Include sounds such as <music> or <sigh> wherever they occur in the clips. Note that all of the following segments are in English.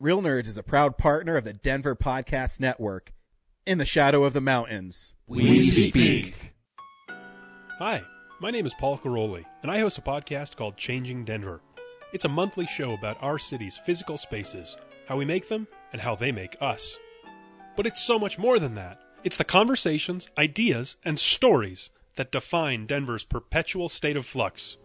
Real Nerds is a proud partner of the Denver Podcast Network. In the shadow of the mountains. We speak. Hi, my name is Paul Karolyi, and I host a podcast called Changing Denver. It's a monthly show about our city's physical spaces, how we make them, and how they make us. But it's so much more than that. It's the conversations, ideas, and stories that define Denver's perpetual state of flux.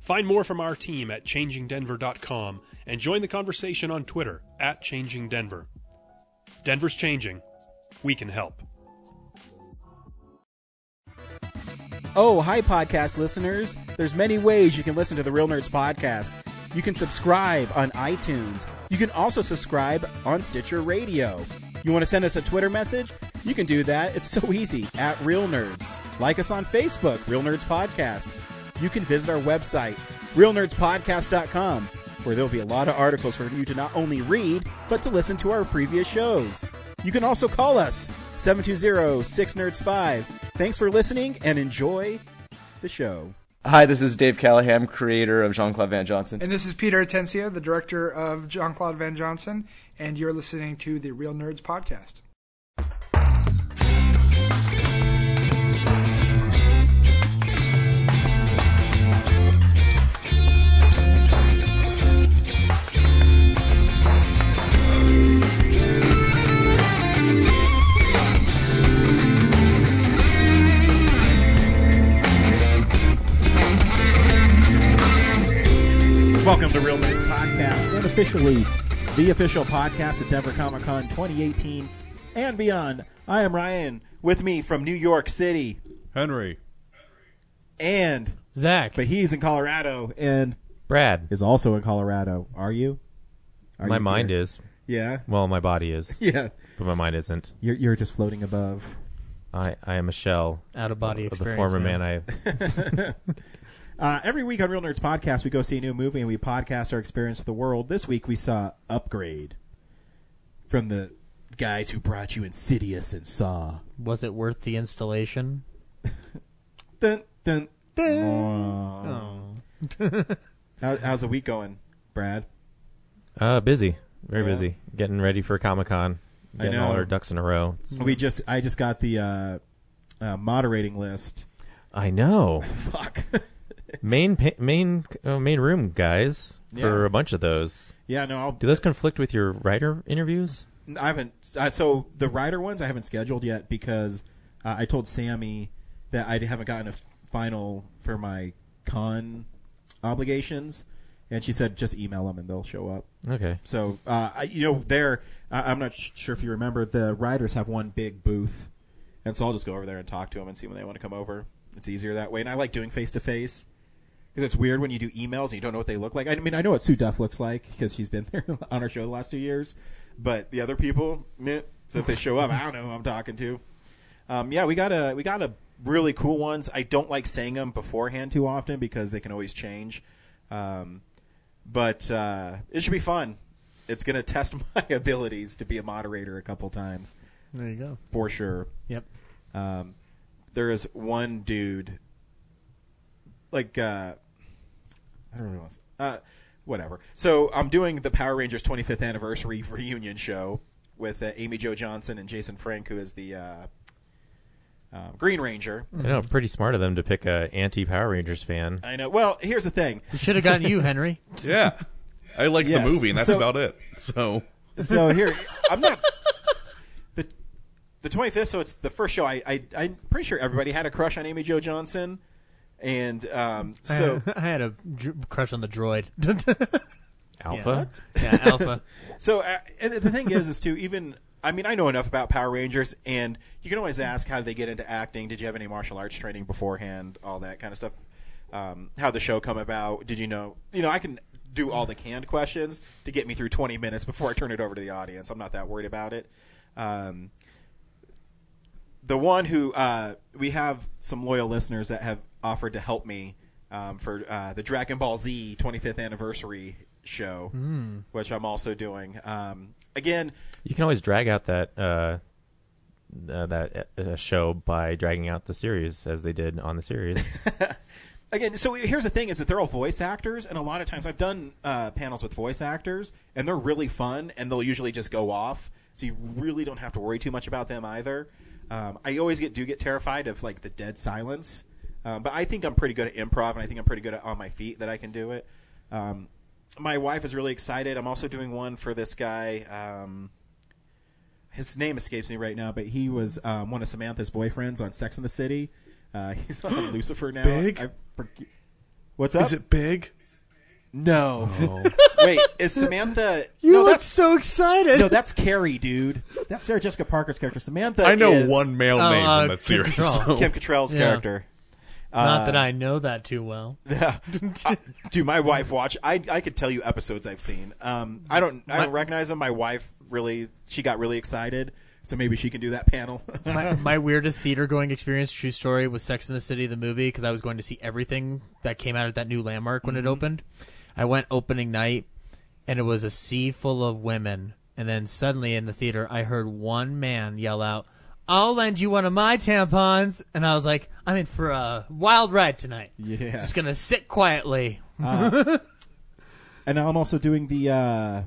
Find more from our team at changingdenver.com and join the conversation on Twitter at Changing Denver. Denver's changing. We can help. Oh, hi, podcast listeners. There's many ways you can listen to the Real Nerds podcast. You can subscribe on iTunes. You can also subscribe on Stitcher Radio. You want to send us a Twitter message? You can do that. It's so easy at Real Nerds. Like us on Facebook, Real Nerds Podcast. You can visit our website, realnerdspodcast.com, where there'll be a lot of articles for you to not only read, but to listen to our previous shows. You can also call us 720-6nerds5. Thanks for listening and enjoy the show. Hi, this is Dave Callahan, creator of Jean Claude Van Johnson. And this is Peter Atencio, the director of Jean Claude Van Johnson, and you're listening to the Real Nerds Podcast. Welcome to Real Nerds Podcast, unofficially the official podcast at Denver Comic Con 2018 and beyond. I am Ryan, with me from New York City, Henry. and Zach. but he's in Colorado and Brad. is also in Colorado. Are you? Are my you mind here? is. Yeah, Well, my body is, <laughs> yeah. but my mind isn't. You're you're just floating above. I, I am a shell Out of body of the experience. former man. man I. <laughs> <laughs> Uh, every week on Real Nerds Podcast, we go see a new movie and we podcast our experience of the world. This week we saw Upgrade from the guys who brought you Insidious and Saw. Was it worth the installation? <laughs> Dun dun dun. How, how's the week going, Brad? Uh, busy. Very Yeah. busy. Getting ready for Comic Con. I Getting know. all our ducks in a row. We just I just got the uh, uh, moderating list. I know. <laughs> Fuck. Main pa- main uh, main room guys for Yeah. a bunch of those. yeah, no, I'll, Do those conflict with your writer interviews? I haven't. Uh, so the writer ones I haven't scheduled yet because uh, I told Sammy that I haven't gotten a f- final for my con obligations, and she said just email them and they'll show up. Okay. So uh, I, you know, there. I I'm not sh- sure if you remember the writers have one big booth, and so I'll just go over there and talk to them and see when they want to come over. It's easier that way, and I like doing face to face. Because it's weird when you do emails and you don't know what they look like. I mean, I know what Sue Duff looks like because he's been <laughs> there on our show the last two years. But the other people, meh. so if they show up, I don't know who I'm talking to. Um, yeah, we got a we got a really cool ones. I don't like saying them beforehand too often because they can always change. Um, but uh, it should be fun. It's going to test <laughs> my abilities to be a moderator a couple times There you go. for sure. Yep. Um, there is one dude, like uh, I don't know, what else. uh, whatever. So I'm doing the Power Rangers 25th anniversary reunion show with uh, Amy Jo Johnson and Jason Frank, who is the uh, uh, Green Ranger. I know. Pretty smart of them to pick a anti Power Rangers fan. I know. Well, here's the thing. We should have gotten you, Henry. <laughs> Yeah. I like Yes. the movie, and that's So- about it. So, So here, I'm not the the 25th. So it's the first show. I, I I'm pretty sure everybody had a crush on Amy Jo Johnson, and um, so. I had a dr- crush on the droid. <laughs> Alpha. yeah, Alpha. <laughs> So uh, and the thing is, is too even. I mean, I know enough about Power Rangers, and you can always ask how did they get into acting. Did you have any martial arts training beforehand? All that kind of stuff. Um, how the show come about? Did you know? You know, I can do all the canned questions to get me through 20 minutes before I turn it over to the audience. I'm not that worried about it. Um, the one who uh, we have some loyal listeners that have offered to help me um, for uh, the Dragon Ball Z 25th anniversary show, which I'm also doing. Um, again, You can always drag out that uh, uh, that uh, show by dragging out the series as they did on the series. <laughs> again, so here's the thing: is that they're all voice actors, and a lot of times I've done uh, panels with voice actors, and they're really fun, and they'll usually just go off, so you really don't have to worry too much about them either. Um, I always get do get terrified of like the dead silence, um, but I think I'm pretty good at improv, and I think I'm pretty good at on my feet that I can do it. Um, my wife is really excited. I'm also doing one for this guy. Um, his name escapes me right now, but he was um, one of Samantha's boyfriends on Sex in the City. Uh, <laughs> he's on Lucifer now. Big? I forget- What's up? Is it big? No. <laughs> Wait, is Samantha? <laughs> You no, look that's so excited. no, that's Carrie, dude. That's Sarah Jessica Parker's character. Samantha. I know is one male Oh, name uh, from that Kim series. Cattrall. so- Kim Cattrall's Yeah. character. Not Uh, that I know that too well. <laughs> Uh, dude, my wife watch. I I could tell you episodes I've seen. Um, I don't I don't My- recognize them. My wife really she got really excited, so maybe she can do that panel. <laughs> my, my weirdest theater going experience, true story, was Sex in the City, the movie, because I was going to see everything that came out at that new landmark when it opened. I went opening night, and it was a sea full of women. And then suddenly in the theater, I heard one man yell out, I'll lend you one of my tampons. And I was like, I'm in for a wild ride tonight. Yeah. Just going to sit quietly. <laughs> and I'm also doing the uh,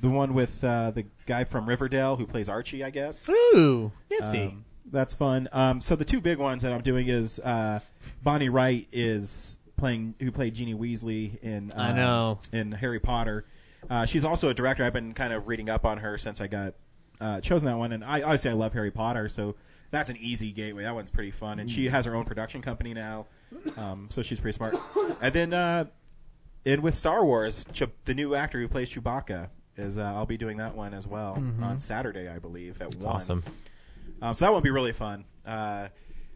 the one with uh, the guy from Riverdale who plays Archie, I guess. Ooh, nifty. Um, that's fun. Um, so the two big ones that I'm doing is uh, Bonnie Wright is playing who played Ginny Weasley in uh, I know. in Harry Potter. Uh, she's also a director. I've been kind of reading up on her since I got uh, chosen that one, and I obviously I love Harry Potter, so that's an easy gateway. That one's pretty fun, and she has her own production company now, um, so she's pretty smart. And then uh, and with Star Wars, Ch- the new actor who plays Chewbacca is uh, I'll be doing that one as well on Saturday, I believe at one. Awesome. Um, so that would be really fun. Uh,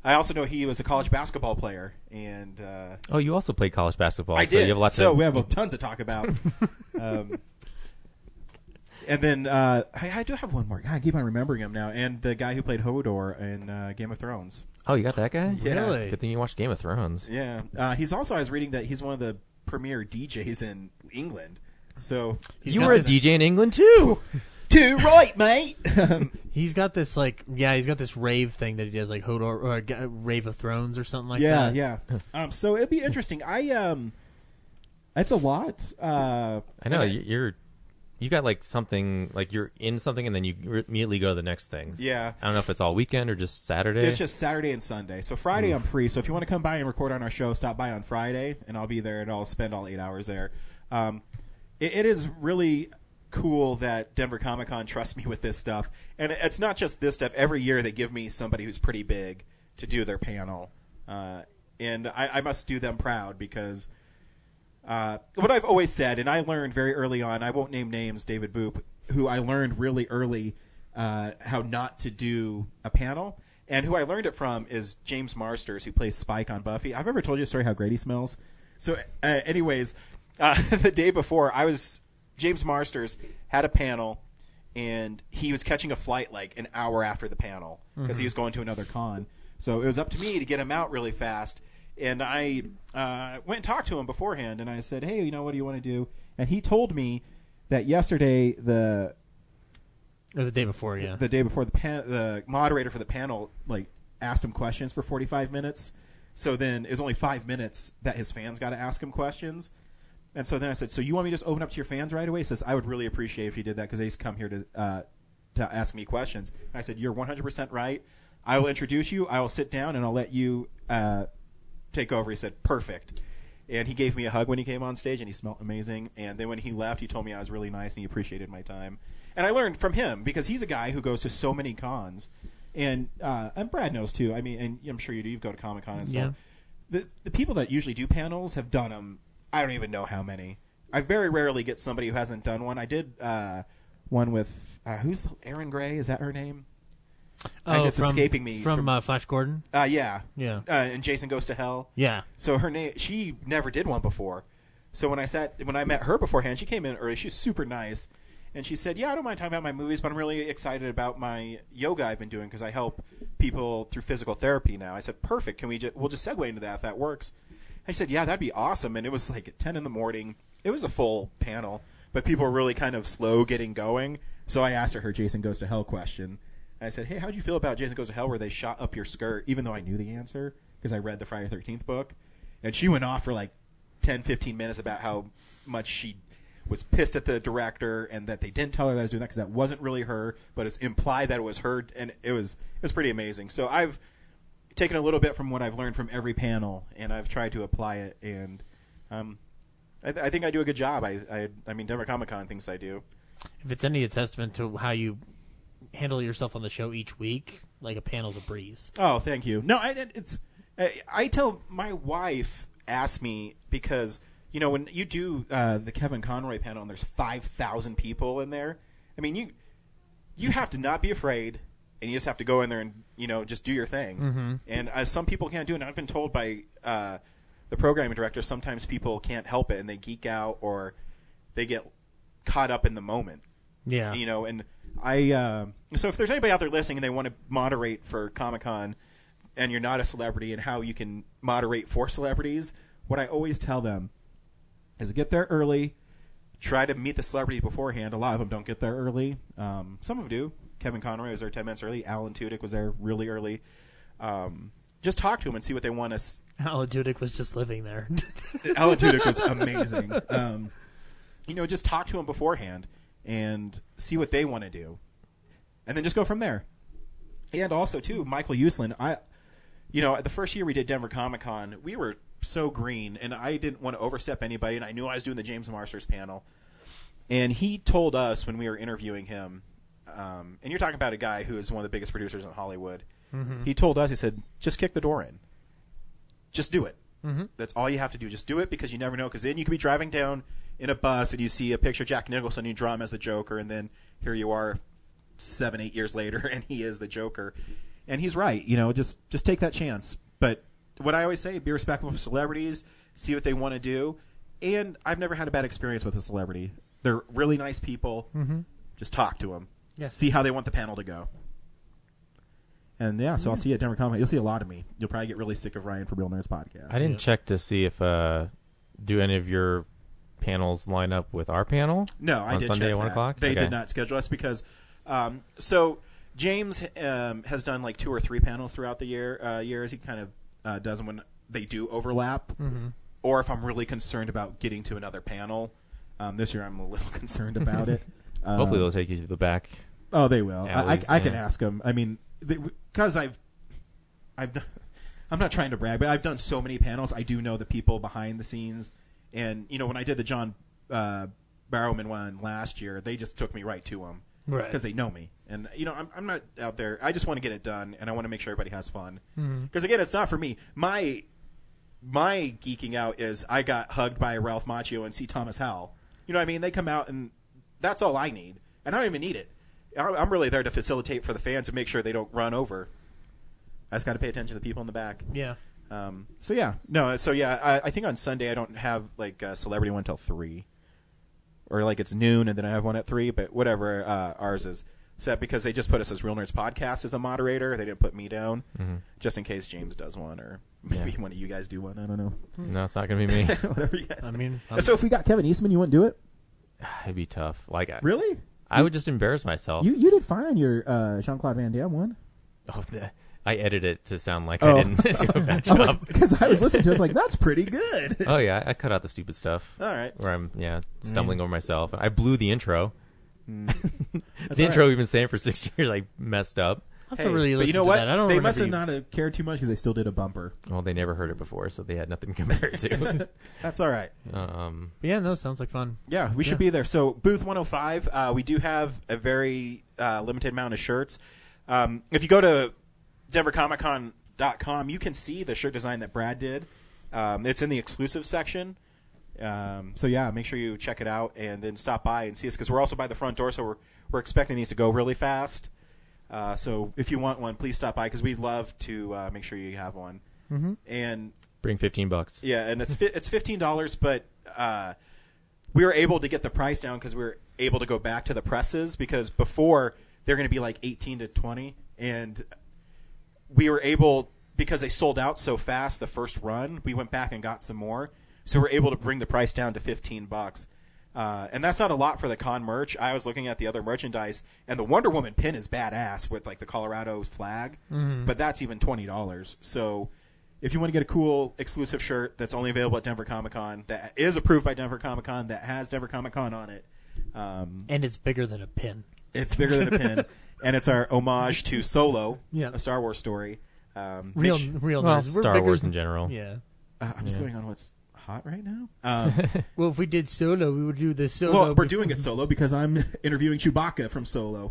I also know he was a college basketball player, and uh, Oh, you also played college basketball. I so did. You have lots so of, we have tons to talk about. <laughs> um, and then uh, I, I do have one more. God, I keep on remembering him now. And the guy who played Hodor in uh, Game of Thrones. Oh, you got that guy? Yeah. Really? Good thing you watched Game of Thrones. Yeah, uh, he's also. I was reading that he's one of the premier DJs in England. So He's you got were a this- DJ in England too. <laughs> too right, mate. <laughs> He's got this like yeah, he's got this rave thing that he does like Hodor or uh, Rave of Thrones or something like yeah, that. yeah. <laughs> Um, so it'd be interesting. I um, that's a lot. Uh, I know and you- you're. You got like something like you're in something and then you re- immediately go to the next thing. Yeah. I don't know if it's all weekend or just Saturday. It's just Saturday and Sunday. So Friday I'm free. So if you want to come by and record on our show, stop by on Friday, and I'll be there, and I'll spend all eight hours there. Um, it, it is really cool that Denver Comic Con trusts me with this stuff, and it- it's not just this stuff. Every year they give me somebody who's pretty big to do their panel, uh, and I, I must do them proud because. Uh, what I've always said, and I learned very early on, I won't name names, David Boop, who I learned really early uh, how not to do a panel. And who I learned it from is James Marsters, who plays Spike on Buffy. I've ever told you a story how great he smells. So, uh, anyways, uh, <laughs> the day before, I was James Marsters had a panel, and he was catching a flight like an hour after the panel because he was going to another con. So it was up to me to get him out really fast. And I uh, went and talked to him beforehand, and I said, "Hey, you know, what do you want to do?" And he told me that yesterday the Or the day before, yeah. the day before the pan- the moderator for the panel like asked him questions for 45 minutes. So then it was only five minutes that his fans got to ask him questions. And so then I said, "So you want me to just open up to your fans right away?" He says, "I would really appreciate if you did that because they come here to uh, to ask me questions." And I said, "You're 100 percent right. I will introduce you. I will sit down and I'll let you uh, take over." He said, "Perfect." And he gave me a hug when he came on stage, and he smelled amazing. And then when he left, he told me I was really nice and he appreciated my time. And I learned from him because he's a guy who goes to so many cons, and uh, and Brad knows too. I mean, and I'm sure you do. You've go to Comic Con and stuff. The the people that usually do panels have done them. I don't even know how many. I very rarely get somebody who hasn't done one. I did uh, one with uh, who's Erin Gray? Is that her name? Oh, it's from, escaping me from, from- uh, Flash Gordon. Uh, yeah, Yeah. Uh, and Jason Goes to Hell. Yeah, So her name, she never did one before. So when I sat, when I met her beforehand, she came in early. She's super nice, and she said, "Yeah, I don't mind talking about my movies, but I'm really excited about my yoga I've been doing because I help people through physical therapy now." I said, "Perfect. Can we? Just, we'll just segue into that if that works." And she said, "Yeah, that'd be awesome." And it was like at ten in the morning. It was a full panel, but people were really kind of slow getting going. So I asked her her Jason Goes to Hell question. I said, "Hey, how'd you feel about Jason Goes to Hell, where they shot up your skirt, even though I knew the answer?" because I read the Friday Thirteenth book, and she went off for like 10, 15 minutes about how much she was pissed at the director and that they didn't tell her that I was doing that because that wasn't really her, but it's implied that it was her, and it was it was pretty amazing. So I've taken a little bit from what I've learned from every panel, and I've tried to apply it, and um, I, th- I think I do a good job. I I, I mean, Denver Comic Con thinks I do. If it's any testament to how you handle yourself on the show each week, like a panel's a breeze. Oh, thank you. No, I, it's I, I tell my wife asked me because you know when you do uh, the Kevin Conroy panel and there's five thousand people in there. I mean you you have to not be afraid and you just have to go in there and you know just do your thing. Mm-hmm. And uh, some people can't do it. And I've been told by uh, the programming director sometimes people can't help it and they geek out or they get caught up in the moment Yeah. you know and i uh, so if there's anybody out there listening and they want to moderate for comic-con and you're not a celebrity and how you can moderate for celebrities what i always tell them is get there early try to meet the celebrity beforehand. A lot of them don't get there early. Um, some of them do. Kevin conroy was there 10 minutes early. Alan tudyk was there really early. Um, just talk to them and see what they want to s- <laughs> Alan Tudyk was just living there. Alan Tudyk was amazing. <laughs> Um, you know, just talk to him beforehand and see what they want to do, and then just go from there. And also, too, Michael Uslan. I, you know, the first year we did Denver Comic Con, we were so green, and I didn't want to overstep anybody, and I knew I was doing the James Marsters panel, and he told us when we were interviewing him, um, and you're talking about a guy who is one of the biggest producers in Hollywood. He told us, he said, just kick the door in just do it. Mm-hmm. That's all you have to do. Just do it because you never know. Because then you could be driving down in a bus and you see a picture of Jack Nicholson, you draw him as the Joker, and then here you are, seven, eight years later, <laughs> and he is the Joker. And he's right. You know, just just take that chance. But what I always say: be respectful of celebrities, see what they want to do. And I've never had a bad experience with a celebrity. They're really nice people. Mm-hmm. Just talk to them. Yeah. See how they want the panel to go. And yeah, so I'll see you at Denver Comic. You'll see a lot of me. You'll probably get really sick of Ryan for Real Nerds podcast. I didn't check to see if uh, do any of your panels line up with our panel. No, I on did Sunday check at one that. o'clock. They Okay. did not schedule us because um, so James um, has done like two or three panels throughout the year uh, years. He kind of uh, does them when they do overlap, Mm-hmm. or if I'm really concerned about getting to another panel. Um, this year, I'm a little <laughs> concerned about it. <laughs> Um, Hopefully, they'll take you to the back. Oh, they will. I, I, Alleys, I can yeah. ask them. I mean, because I've, I've, done, <laughs> I'm not trying to brag, but I've done so many panels. I do know the people behind the scenes, and you know, when I did the John uh, Barrowman one last year, they just took me right to them Right. because they know me, and you know, I'm, I'm not out there. I just want to get it done, and I want to make sure everybody has fun. Mm-hmm. Because again, it's not for me. My my geeking out is I got hugged by Ralph Macchio and C. Thomas Howell. You know what I mean? They come out and that's all I need, and I don't even need it. I'm really there to facilitate for the fans and make sure they don't run over. I just got to pay attention to the people in the back. yeah. Um, so yeah, no, so yeah, I, I think on Sunday I don't have like a celebrity one till three, or like it's noon and then I have one at three. But whatever uh, ours is set because they just put us as Real Nerds Podcast as the moderator. They didn't put me down, just in case James does one or <laughs> maybe Yeah. one of you guys do one. I don't know. <laughs> No, it's not going to be me. <laughs> whatever you guys. I mean, Uh, so if we got Kevin Eastman, you wouldn't do it? <sighs> It'd be tough. Like, I, Really? I would just embarrass myself. You you did fine on your uh, Jean Claude Van Damme one. Oh, the- I edited it to sound like Oh. I didn't <laughs> do a <laughs> bad I'm job. like, because I was listening to it, I was like, that's pretty good. <laughs> oh yeah, I cut out the stupid stuff All right. where I'm yeah stumbling over myself. I blew the intro. That's the all intro right. we've been saying for six years. I messed up. I have to really but listen you know to what? that. I don't they remember must have you- not have cared too much because they still did a bumper. Well, they never heard it before, so they had nothing to compare it to. That's all right. um, But yeah, no, sounds like fun. Yeah, we should be there. So booth 105, uh, we do have a very uh, limited amount of shirts. Um, if you go to DenverComicCon.com, you can see the shirt design that Brad did. Um, it's in the exclusive section. Um, so yeah, make sure you check it out and then stop by and see us because we're also by the front door, so we're we're expecting these to go really fast. Uh, so if you want one, please stop by because we'd love to uh, make sure you have one. Mm-hmm. And bring fifteen bucks. yeah, and it's fi- it's fifteen dollars, but uh, we were able to get the price down because we were able to go back to the presses because before they're going to be like eighteen to twenty, and we were able because they sold out so fast the first run. We went back and got some more, so we're able to bring the price down to fifteen bucks. Uh, and that's not a lot for the con merch. I was looking at the other merchandise, and the Wonder Woman pin is badass with like the Colorado flag, but that's even twenty dollars. So if you want to get a cool exclusive shirt that's only available at Denver Comic Con, that is approved by Denver Comic Con, that has Denver Comic Con on it, um, and it's bigger than a pin. It's bigger than a pin, <laughs> and it's our homage to Solo, Yeah. a Star Wars story. Um, Real, which- real Well, nerds. We're Star bigger Wars than- in general. Yeah. uh, I'm just Yeah. going on what's hot right now. <laughs> Um, Well, if we did solo, we would do the solo. well, we're before- doing it solo because I'm <laughs> interviewing Chewbacca from Solo.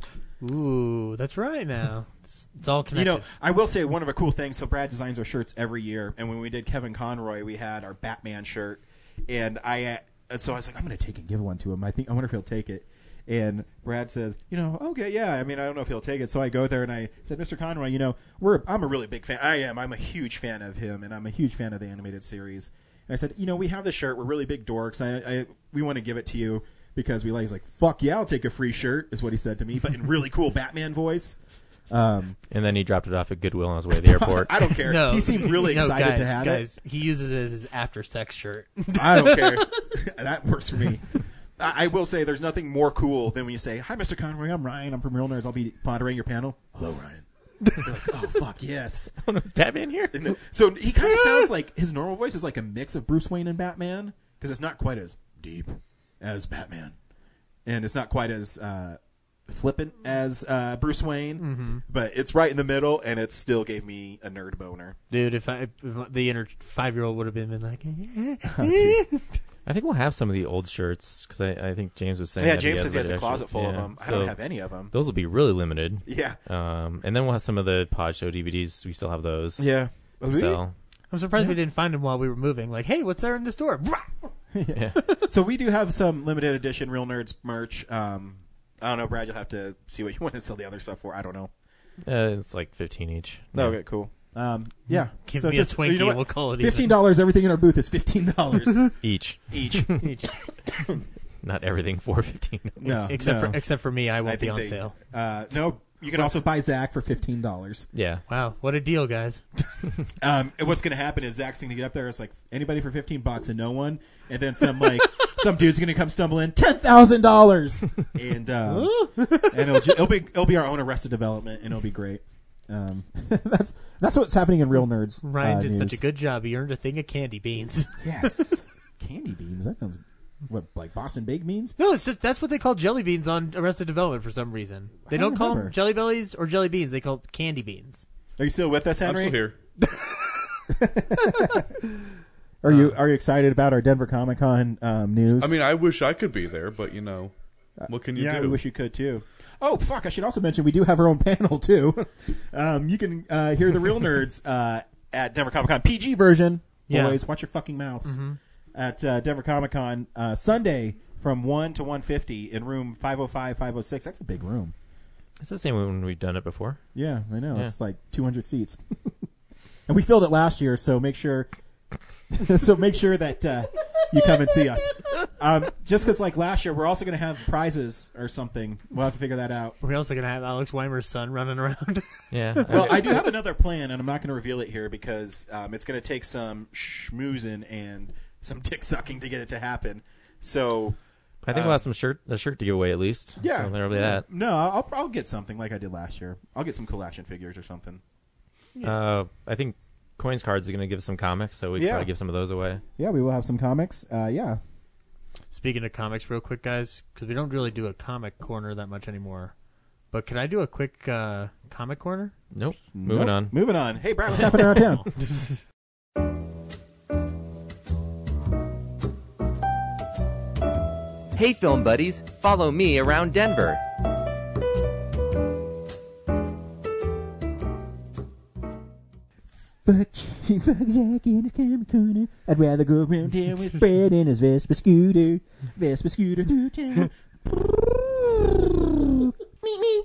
Ooh, that's right. Now it's, it's all connected. You connected. know, I will say one of the cool things. So Brad designs our shirts every year, and when we did Kevin Conroy, we had our Batman shirt, and I. Uh, so I was like, I'm going to take and give one to him. I think I wonder if he'll take it. And Brad says, you know, okay, yeah. I mean, I don't know if he'll take it. So I go there and I said, Mr. Conroy, you know, we're I'm a really big fan. I am. I'm a huge fan of him, and I'm a huge fan of the animated series. And I said, you know, we have this shirt. We're really big dorks. I, I we want to give it to you because we like. He's like, fuck yeah, I'll take a free shirt. Is what he said to me, but in really cool Batman voice. Um, And then he dropped it off at Goodwill on his way to the <laughs> airport. I don't care. no, he seemed really no, excited guys, to have guys, He uses it as his after sex shirt. <laughs> I don't care. <laughs> that works for me. I, I will say there's nothing more cool than when you say, "Hi, Mr. Conroy. I'm Ryan. I'm from Real Nerds. I'll be pondering your panel." Hello, Ryan. <laughs> Like, "Oh fuck yes." <laughs> oh, no, is Batman here? Then- so he kind of <laughs> sounds like his normal voice is like a mix of Bruce Wayne and Batman because it's not quite as deep as Batman, and it's not quite as uh, flippant as uh, Bruce Wayne, but it's right in the middle, and it still gave me a nerd boner. Dude, if, I, if the inner five year old would have been like, I think we'll have some of the old shirts because I, I think James was saying. yeah, that James says he has a closet full of them. I So don't have any of them. Those will be really limited. Yeah, Um, and then we'll have some of the Pod Show DVDs. We still have those. yeah. So I'm surprised we didn't find them while we were moving. Like, hey, what's there in the store? <laughs> yeah, So we do have some limited edition Real Nerds merch. Um, I don't know, Brad. You'll have to see what you <laughs> want to sell the other stuff for. I don't know. uh, it's like fifteen each. Okay, cool. Um, yeah. Give so me just, a Twinkie you know what? we'll call it. Fifteen dollars. Everything in our booth is fifteen dollars <laughs> each. each. <laughs> each. <laughs> Not everything for fifteen. No, except no. for except for me, I I won't be on they- sale. Uh, no, you can also buy Zach for fifteen dollars. Yeah. Wow, what a deal, guys! Um, and what's going to happen is Zach's going to get up there. It's like anybody for fifteen bucks and no one, and then some like some dude's going to come stumble in ten thousand dollars, and um, and it'll, ju- it'll be it'll be our own Arrested Development, and it'll be great. Um, <laughs> that's that's what's happening in Real Nerds. Ryan uh, did such a good job. He earned a thing of candy beans. <laughs> yes. Candy beans. That sounds what like Boston baked beans. no, it's just that's what they call jelly beans on Arrested Development for some reason. They I don't don't call remember. them jelly bellies or jelly beans. They call it candy beans. Are you still with us, I'm Henry? still here. <laughs> Are you are you excited about our Denver Comic Con um, news? I mean, I wish I could be there, but you know, what can you yeah, do? we wish you could too. Oh fuck! I should also mention we do have our own <laughs> panel too. um, you can uh, hear the real nerds uh, at Denver Comic Con PG version. Yeah. Boys, watch your fucking mouths. At uh, Denver Comic Con uh, Sunday from one to one fifty in room 505, 506. That's a big room. It's the same when we've done it before. Yeah, I know. Yeah. It's like two hundred seats, <laughs> and we filled it last year. So make sure, <laughs> so make sure that uh, you come and see us. Um, just because, like last year, we're also going to have prizes or something. We'll have to figure that out. We're also gonna have Alex Weimer's son running around. <laughs> Yeah. <laughs> Well, I do have another plan, and I'm not going to reveal it here because um, it's going to take some schmoozing and some dick sucking to get it to happen. So, I think we'll have some shirt a shirt to give away at least. yeah, So there'll be that. No, I'll I'll get something like I did last year. I'll get some cool action figures or something. Uh, I think Coins Cards is going to give some comics, so we can Yeah. probably give some of those away. Yeah, we will have some comics. Uh, yeah, Speaking of comics, real quick, guys, because we don't really do a comic corner that much anymore. But can I do a quick uh, comic corner? Nope. Moving Nope. on. Moving on. Hey, Brad, what's <laughs> happening around town? Hey, film buddies, follow me around Denver. Fuck, fuck Jack in his comic corner. I'd rather go around town with Fred in his Vespa scooter. Vespa scooter through town. <laughs> meep, meep.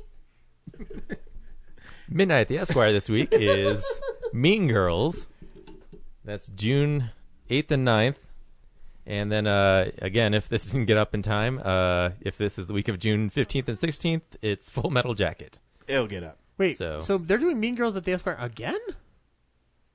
Midnight at the Esquire this week is Mean Girls. That's June 8th and 9th. And then, uh, again, if this didn't get up in time, uh, if this is the week of June 15th and 16th, it's Full Metal Jacket. It'll get up. Wait, So- so, they're doing Mean Girls at the Esquire again?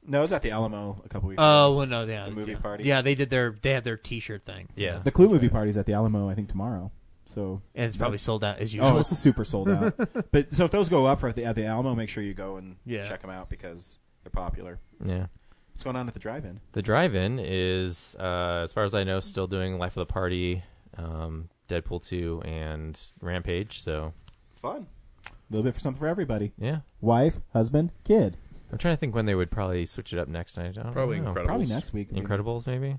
No, it was at the Alamo a couple weeks ago. Oh well, no, yeah, The movie yeah. party. Yeah, they did their they had their T-shirt thing. Yeah. The Clue movie party's at the Alamo, I think, tomorrow. So and it's probably sold out as usual. Oh, it's super sold out. <laughs> but so if those go up for at the, at the Alamo, make sure you go and Yeah. check them out because they're popular. Yeah. What's going on at the drive-in? The drive-in is, uh, as far as I know, still doing Life of the Party, um, Deadpool 2, and Rampage. So Fun. A little bit for something for everybody. yeah, Wife, husband, kid. I'm trying to think when they would probably switch it up next. I don't Probably know. Incredibles. Probably next week. Incredibles, maybe.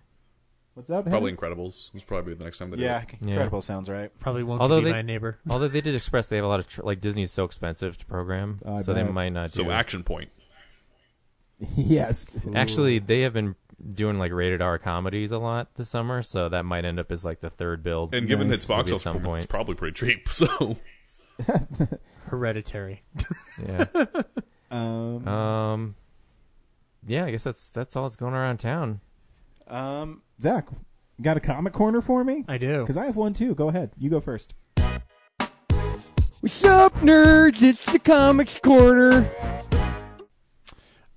What's up? Probably Henry? Incredibles. It's probably the next time they do Yeah, it. Yeah. Incredible sounds right. Probably won't Although be they- my neighbor. <laughs> Although they did <laughs> express they have a lot of tr- like Disney's so expensive to program, I so they bet. might not. So do. Action Point. <laughs> yes. Actually, they have been doing like rated R comedies a lot this summer, so that might end up as like the third build. And given Nice. its box Maybe at office some performance, point. it's probably pretty cheap. So Hereditary. yeah, Um, um, yeah, I guess that's that's all that's going around town. Um, Zach, got a comic corner for me? I do. Because I have one too. Go ahead. You go first. What's up, nerds? It's the Comics Corner.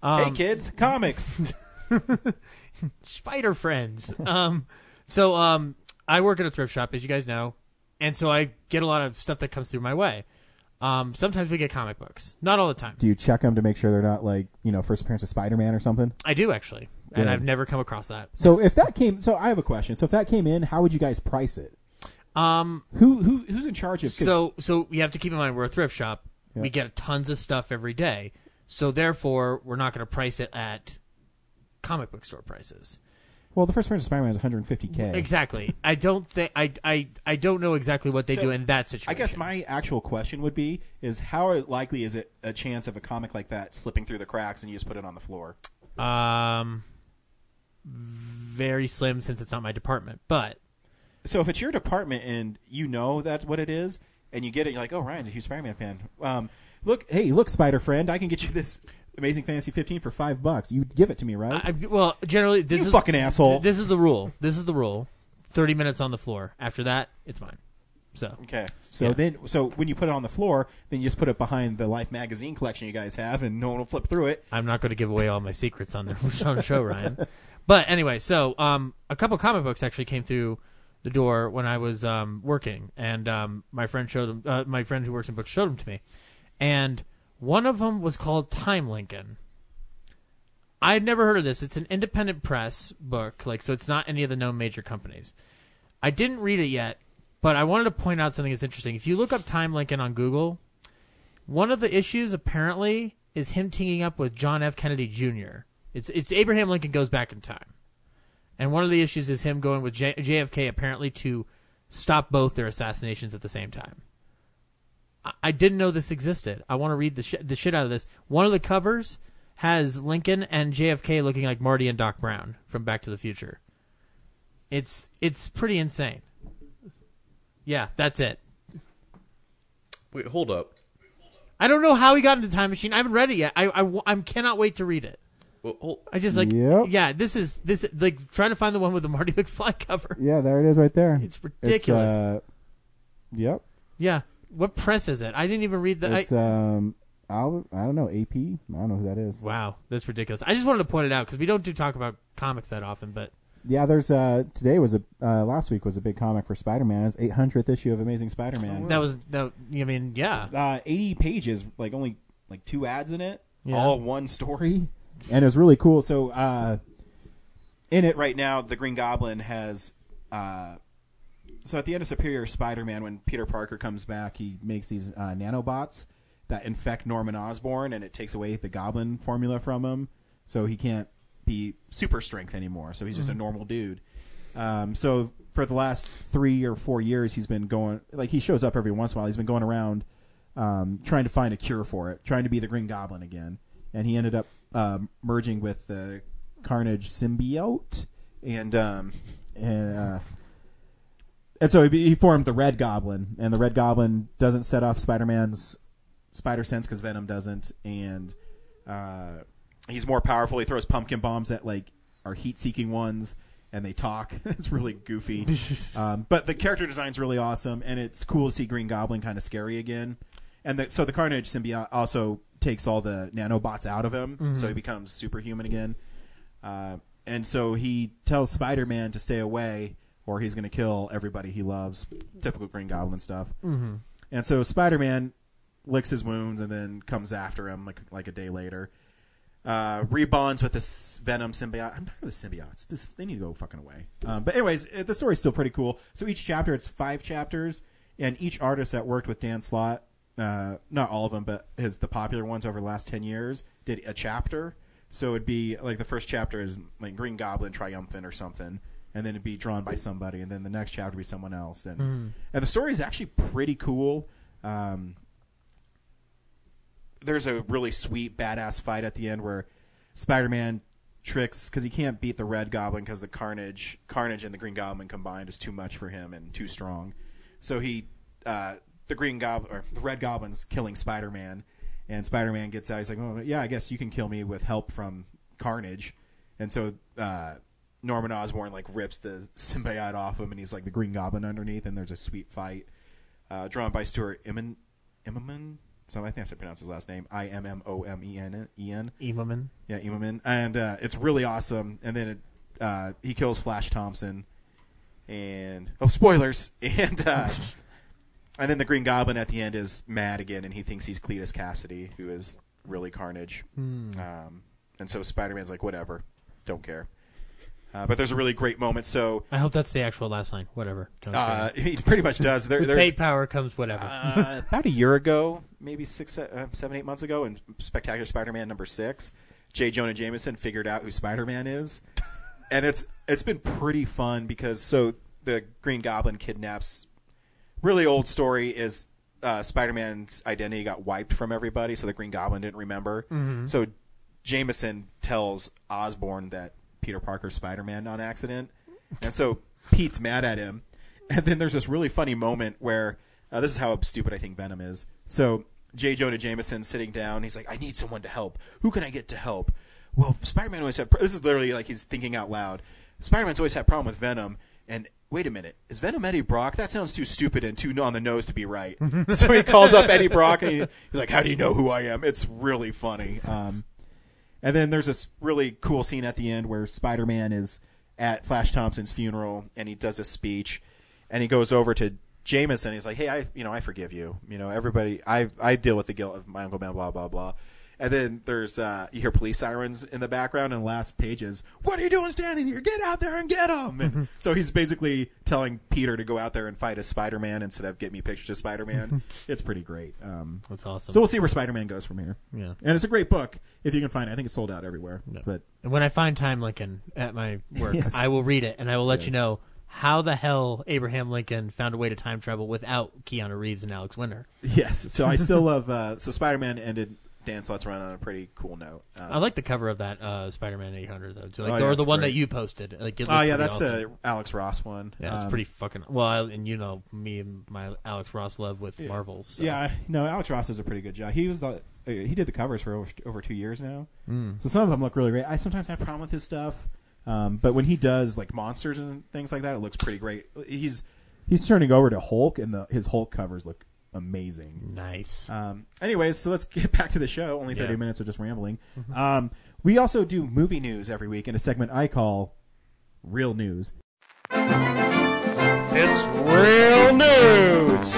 Um, hey kids, comics. <laughs> Spider Friends. um, so um, I work at a thrift shop, as you guys know, and so I get a lot of stuff that comes through my way. Um, sometimes we get comic books, not all the time. Do you check them to make sure they're not like you know first appearance of Spider-Man or something? I do actually, and Yeah. I've never come across that. So if that came, so I have a question. So if that came in, how would you guys price it? Um, Who who who's in charge of? 'cause- so so you have to keep in mind we're a thrift shop. We get tons of stuff every day, so therefore we're not going to price it at comic book store prices. Well, the first appearance of Spider-Man is 150k. Exactly. I don't think I I I don't know exactly what they So, do in that situation. I guess my actual question would be: Is how likely is it a chance of a comic like that slipping through the cracks and you just put it on the floor? um very slim since it's not my department, but So if it's your department and you know that's what it is, and you get it, you're like, "Oh, Ryan's a huge Spider-Man fan." Um, look, Hey, look, Spider Friend, I can get you this Amazing Fantasy 15 for five bucks. You give it to me, right? I, well, generally this You is fucking asshole. This is the rule. This is the rule. Thirty minutes on the floor. After that, it's mine. So okay. So Yeah. then, so when you put it on the floor, then you just put it behind the Life magazine collection you guys have, and no one will flip through it. I'm not going to give away all my secrets on the, <laughs> on the show, Ryan. But anyway, so um, a couple comic books actually came through the door when I was um, working, and um, my friend showed them. Uh, my friend who works in books showed them to me, and one of them was called Time Lincoln. I had never heard of this. It's an independent press book, like so. It's not any of the known major companies. I didn't read it yet, but I wanted to point out something that's interesting. If you look up Time Lincoln on Google, one of the issues apparently is him teaming up with John F. Kennedy Jr. It's it's Abraham Lincoln goes back in time, and one of the issues is him going with J- JFK apparently to stop both their assassinations at the same time. I, I didn't know this existed. I want to read the sh- the shit out of this. One of the covers has Lincoln and JFK looking like Marty and Doc Brown from Back to the Future. It's it's pretty insane. Yeah, that's it. wait, hold up. I don't know how he got into Time Machine. I haven't read it yet. I I, I cannot wait to read it. Well, hold, I just like Yep. yeah. This is this like trying to find the one with the Marty <laughs> McFly cover. yeah, there it is right there. It's ridiculous. uh, yep. Yeah, what press is it? I didn't even read the. I, It's um, I'll, I don't know AP. I don't know who that is. wow, that's ridiculous. I just wanted to point it out because we don't do talk about comics that often, but Yeah, there's uh today was a uh, last week was a big comic for Spider-Man. It's 800th issue of Amazing Spider-Man. that was that. I mean, yeah, Uh, Eighty pages, like only like two ads in it, Yeah. all one story, and it was really cool. So uh, in it right now, the Green Goblin has. Uh, so at the end of Superior Spider-Man, when Peter Parker comes back, he makes these uh, nanobots that infect Norman Osborn, and it takes away the Goblin formula from him, so he can't be super strength anymore. So he's just a normal dude. Um, so for the last three or four years, he's been going like he shows up every once in a while. He's been going around um, trying to find a cure for it, trying to be the Green Goblin again, and he ended up um, merging with the Carnage symbiote, and um, and uh, and so he, he formed the Red Goblin, and the Red Goblin doesn't set off Spider-Man's spider sense because Venom doesn't, and uh, he's more powerful. He throws pumpkin bombs at like our heat-seeking ones, and they talk. <laughs> it's really goofy, <laughs> um, but the character design's really awesome, and it's cool to see Green Goblin kind of scary again. And the, so the Carnage symbiote also takes all the nanobots out of him, so he becomes superhuman again. Uh, and so he tells Spider-Man to stay away, or he's going to kill everybody he loves. Typical Green Goblin stuff. Mm-hmm. And so Spider-Man licks his wounds and then comes after him like like a day later. uh, rebonds with this Venom symbiote. I'm of the symbiotes. This, they need to go fucking away. Um, but anyways, it, the story's still pretty cool. So each chapter, it's five chapters, and each artist that worked with Dan Slott, uh, not all of them, but his the popular ones over the last ten years, did a chapter. So it'd be like the first chapter is like Green Goblin triumphant or something, and then it'd be drawn by somebody, and then the next chapter would be someone else, and Mm. and the story is actually pretty cool. Um, there's a really sweet badass fight at the end where Spider-Man tricks because he can't beat the Red Goblin because the Carnage, Carnage and the Green Goblin combined is too much for him and too strong. So he, uh, the Green Goblin or the Red Goblin's killing Spider-Man, and Spider-Man gets out. He's like, "Oh yeah, I guess you can kill me with help from Carnage," and so. Uh, Norman Osborn like rips the symbiote off him, and he's like the Green Goblin underneath, and there's a sweet fight uh, drawn by Stuart Imman, Immonen. So I think that's how I pronounce his last name. I M M O M E N E N. Immonen. Yeah, Immonen, and uh, it's really awesome. And then it, uh, he kills Flash Thompson, and oh, spoilers! <laughs> And uh, and then the Green Goblin at the end is mad again, and he thinks he's Cletus Kasady, who is really Carnage. Hmm. Um, and so Spider Man's like, whatever, don't care. Uh, but there's a really great moment. So I hope that's the actual last line. Whatever. Uh, <laughs> he pretty much does. There, With there's paid power comes whatever. uh, <laughs> about a year ago, maybe six, uh, seven, eight months ago, in Spectacular Spider-Man number six, J. Jonah Jameson figured out who Spider-Man is, and it's it's been pretty fun because so the Green Goblin kidnaps. Really old story is uh, Spider-Man's identity got wiped from everybody, so the Green Goblin didn't remember. Mhm. So Jameson tells Osborn that Peter Parker's Spider-Man on accident, and so Pete's mad at him. And then there's this really funny moment where uh, this is how stupid I think Venom is. So J. Jonah Jameson sitting down, he's like, "I need someone to help. Who can I get to help?" Well, Spider-Man always had. This is literally like he's thinking out loud. Spider-Man's always had problem with Venom, and wait a minute, is Venom Eddie Brock? That sounds too stupid and too on the nose to be right. <laughs> so he calls up Eddie Brock, and he, he's like, "How do you know who I am?" It's really funny. Um, and then there's this really cool scene at the end where Spider Man is at Flash Thompson's funeral and he does a speech and he goes over to Jameson. He's like, "Hey, I you know I forgive you. You know everybody. I I deal with the guilt of my uncle Ben. Blah blah blah." And then there's uh, you hear police sirens in the background, and the last pages. What are you doing standing here? Get out there and get him! And <laughs> so he's basically telling Peter to go out there and fight a Spider Man instead of get me pictures of Spider Man. <laughs> it's pretty great. Um, That's awesome. So we'll see where Spider Man goes from here. Yeah. and it's a great book if you can find it. I think it's sold out everywhere. But And when I find time Lincoln at my work, Yes. I will read it and I will let you know how the hell Abraham Lincoln found a way to time travel without Keanu Reeves and Alex Winter. Yes. So I still love. Uh, so Spider Man ended Dan Slott's run on a pretty cool note. Um, I like the cover of that uh, Spider-Man 800 though, too. like Oh, or yeah, the one great. that you posted. Like, Oh yeah, that's awesome. the Alex Ross one. Yeah, it's Um, pretty fucking well, I, and you know me and my Alex Ross love with Marvels. so. Yeah, no, Alex Ross does a pretty good job. He was the uh, he did the covers for over, over two years now. Mm. So some of them look really great. I sometimes have a problem with his stuff, um, but when he does like monsters and things like that, it looks pretty great. He's he's turning over to Hulk, and the his Hulk covers look amazing. Nice. Um, anyways, so let's get back to the show. Only thirty Yeah. minutes of just rambling. Mhm. Um, we also do movie news every week in a segment I call Real News. It's real news.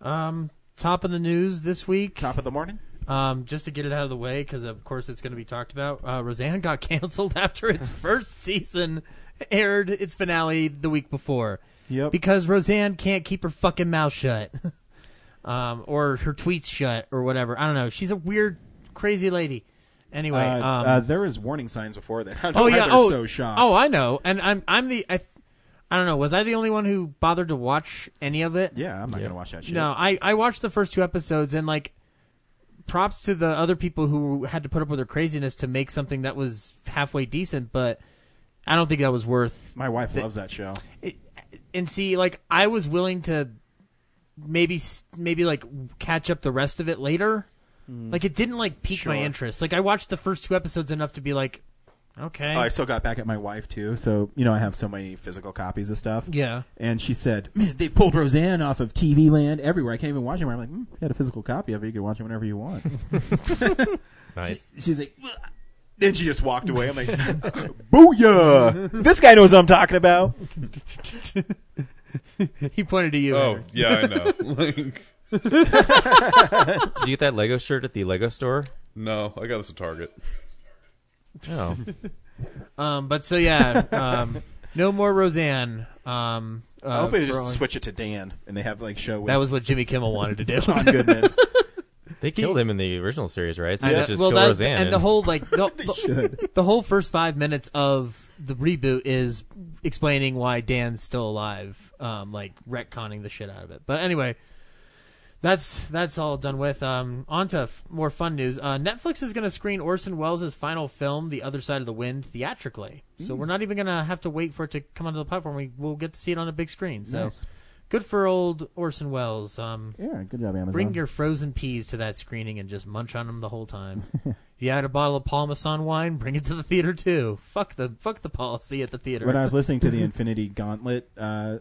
Um, top of the news this week. Top of the morning. Um, just to get it out of the way, because of course it's going to be talked about. Uh, Roseanne got <laughs> canceled after its first season aired its finale the week before. Yep. Because Roseanne can't keep her fucking mouth shut, <laughs> um, or her tweets shut, or whatever. I don't know. She's a weird, crazy lady. Anyway, uh, um, uh, there was warning signs before that. <laughs> I don't know oh yeah. Oh, so shocked. oh, I know. And I'm I'm the I, I don't know. Was I the only one who bothered to watch any of it? Yeah, I'm not gonna watch that shit. No, I I watched the first two episodes and like. Props to the other people who had to put up with her craziness to make something that was halfway decent, but I don't think that was worth. My wife the- loves that show. it, and see, like I was willing to maybe maybe like catch up the rest of it later. Mm. Like it didn't like pique my interest. Like I watched the first two episodes enough to be like, okay, Oh, I still got back at my wife too. So you know, I have so many physical copies of stuff. Yeah. And she said, "Man, they pulled Roseanne off of TV Land everywhere. I can't even watch it." Anymore. I'm like, mm, "You had a physical copy of it. You can watch it whenever you want." <laughs> <laughs> Nice. She- she's like, "Ugh." Then she just walked away. I'm like, <laughs> "Booyah! This guy knows what I'm talking about." <laughs> he pointed to you. Oh, Aaron. yeah, I know. <laughs> like, Did you get that Lego shirt at the Lego store? No, I got this at Target. Oh, Um, but so yeah, um, no more Roseanne. Um, uh, Hopefully they for just all- switch it to Dan and they have like show with That was what Jimmy Kimmel wanted to do. John Goodman. They killed him in the original series, right? So I know- just well, kill that- Roseanne. and the whole like the, <laughs> the, the whole first five minutes of the reboot is explaining why Dan's still alive, um, like retconning the shit out of it. But anyway, that's that's all done with. Um, on to f- more fun news. Uh, Netflix is going to screen Orson Welles' final film, The Other Side of the Wind, theatrically. So we're not even going to have to wait for it to come onto the platform. We will get to see it on a big screen. So Nice. Good for old Orson Welles. Um, Yeah, good job, Amazon. Bring your frozen peas to that screening and just munch on them the whole time. if <laughs> you had a bottle of Paul Masson wine, bring it to the theater too. Fuck the fuck the policy at the theater. when I was listening to the <laughs> Infinity Gauntlet uh,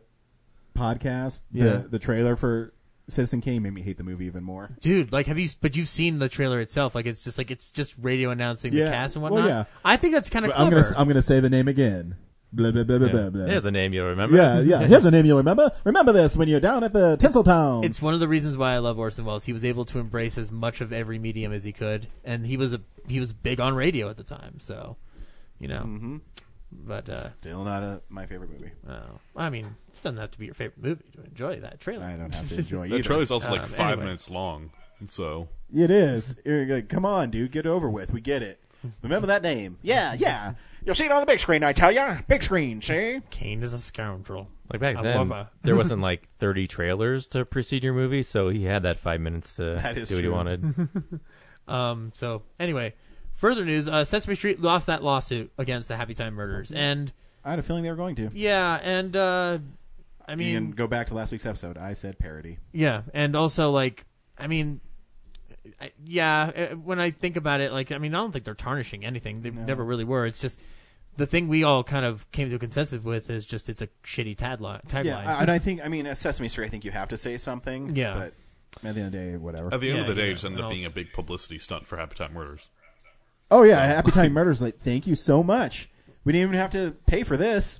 podcast, the, Yeah. the trailer for Citizen Kane made me hate the movie even more. Dude, like, have you? But you've seen the trailer itself. Like, it's just like it's just radio announcing Yeah. the cast and Well, whatnot. yeah. I think that's kind of I'm gonna I'm gonna say the name again. Blah blah blah blah Yeah. blah. blah. Here's a name you'll remember. Yeah, yeah. Here's a name you'll remember. Remember this when you're down at the Tinseltown. It's one of the reasons why I love Orson Welles. He was able to embrace as much of every medium as he could, and he was a he was big on radio at the time. So, you know, hmm but uh, Still not a, my favorite movie. oh, I mean, it doesn't have to be your favorite movie to enjoy that trailer. I don't have to <laughs> enjoy That either. trailer's also like Um, five anyway. minutes long, and so It is. You're like, Come on, dude, get over with. We get it. Remember that name? Yeah, <laughs> yeah. You'll see it on the big screen. I tell ya, big screen. See? Kane is a scoundrel. Like back I then, love a- there wasn't <laughs> like 30 trailers to precede your movie, so he had that five minutes to <laughs> That is do what he true. wanted. Um. So anyway, further news: uh, Sesame Street lost that lawsuit against the Happy Time Murders, and I had a feeling they were going to. yeah, and uh, I mean, and go back to last week's episode. I said parody. yeah, and also like, I mean, I, yeah. uh, When I think about it, like, I mean, I don't think they're tarnishing anything. They No. never really were. It's just the thing we all kind of came to a consensus with is just it's a shitty tagline. Tagline. Yeah, and I think I mean at Sesame Street, I think you have to say something. Yeah. but at the end of the day, whatever. at the end Yeah, of the day, yeah, it just ended and up being a big publicity stunt for Happy Time Murders. Oh yeah, Happy Time <laughs> Murders. Like, thank you so much. We didn't even have to pay for this.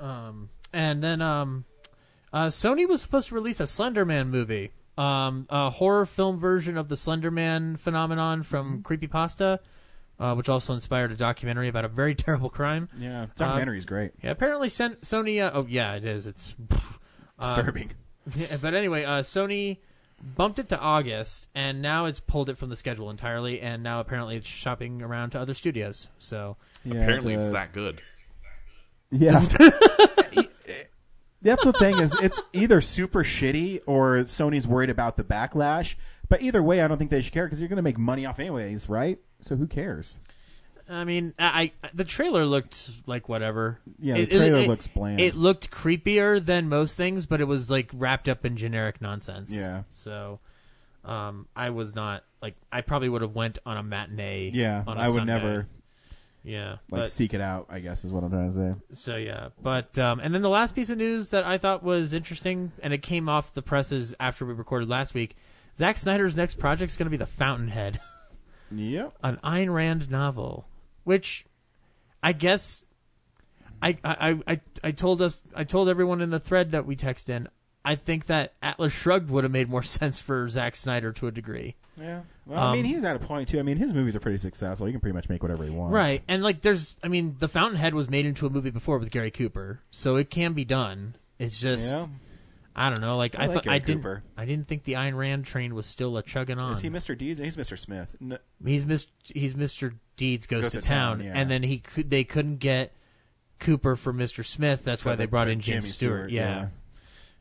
Um, and then um, uh, Sony was supposed to release a Slender Man movie, um, a horror film version of the Slenderman phenomenon from Creepypasta, uh, which also inspired a documentary about a very <laughs> terrible crime. Yeah, documentary's Uh, great. Yeah, apparently Sen- Sony. Uh, oh yeah, it is. It's <sighs> um, Disturbing. <laughs> yeah, but anyway, uh, Sony bumped it to August, and now it's pulled it from the schedule entirely, and now apparently it's shopping around to other studios. So Yeah, Apparently, the- it's that good. Yeah. <laughs> That's the thing is it's either super shitty or Sony's worried about the backlash. But either way, I don't think they should care because you're going to make money off anyways, right? So who cares? I mean, I, I the trailer looked like whatever. Yeah, the trailer looks bland. It looked creepier than most things, but it was like wrapped up in generic nonsense. Yeah. So, um, I was not like I probably would have went on a matinee. Yeah, on a I would Sunday. never Yeah, like but, seek it out. I guess is what I'm trying to say. so yeah, but um, and then the last piece of news that I thought was interesting, and it came off the presses after we recorded last week. Zack Snyder's next project is going to be The Fountainhead. <laughs> Yep. an Ayn Rand novel, which I guess I I, I I told us I told everyone in the thread that we text in. I think that Atlas Shrugged would have made more <laughs> sense for Zack Snyder to a degree, Yeah. Well, I mean, Um, he's at a point too. I mean, his movies are pretty successful. He can pretty much make whatever he wants. right? And like, there's I mean, The Fountainhead was made into a movie before with Gary Cooper, so it can be done. It's just Yeah. I don't know. Like I I, like thought Gary I didn't Cooper. I didn't think the Ayn Rand train was still a chugging on. Is he Mr. Deeds? He's Mr. Smith. No, He's Mr. He's Mr. Deeds goes, to, to town, yeah. and then he could they couldn't get Cooper for Mr. Smith. That's so why they brought in Jimmy James Stewart. Yeah.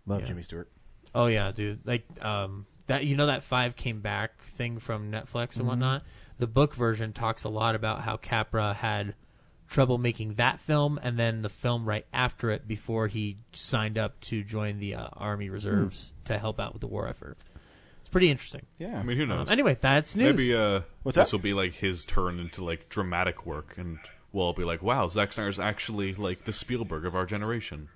Love Yeah. Jimmy Stewart. Oh yeah, dude. Like um that you know that five came back thing from Netflix and Mhm. whatnot. The book version talks a lot about how Capra had trouble making that film and then the film right after it before he signed up to join the uh, Army Reserves to help out with the war effort. It's pretty interesting. Yeah. I mean, who knows? Um, anyway, that's news. Maybe uh, What's this that? will be like his turn into like dramatic work, and we'll all be like, "Wow, Zack Snyder's actually like the Spielberg of our generation."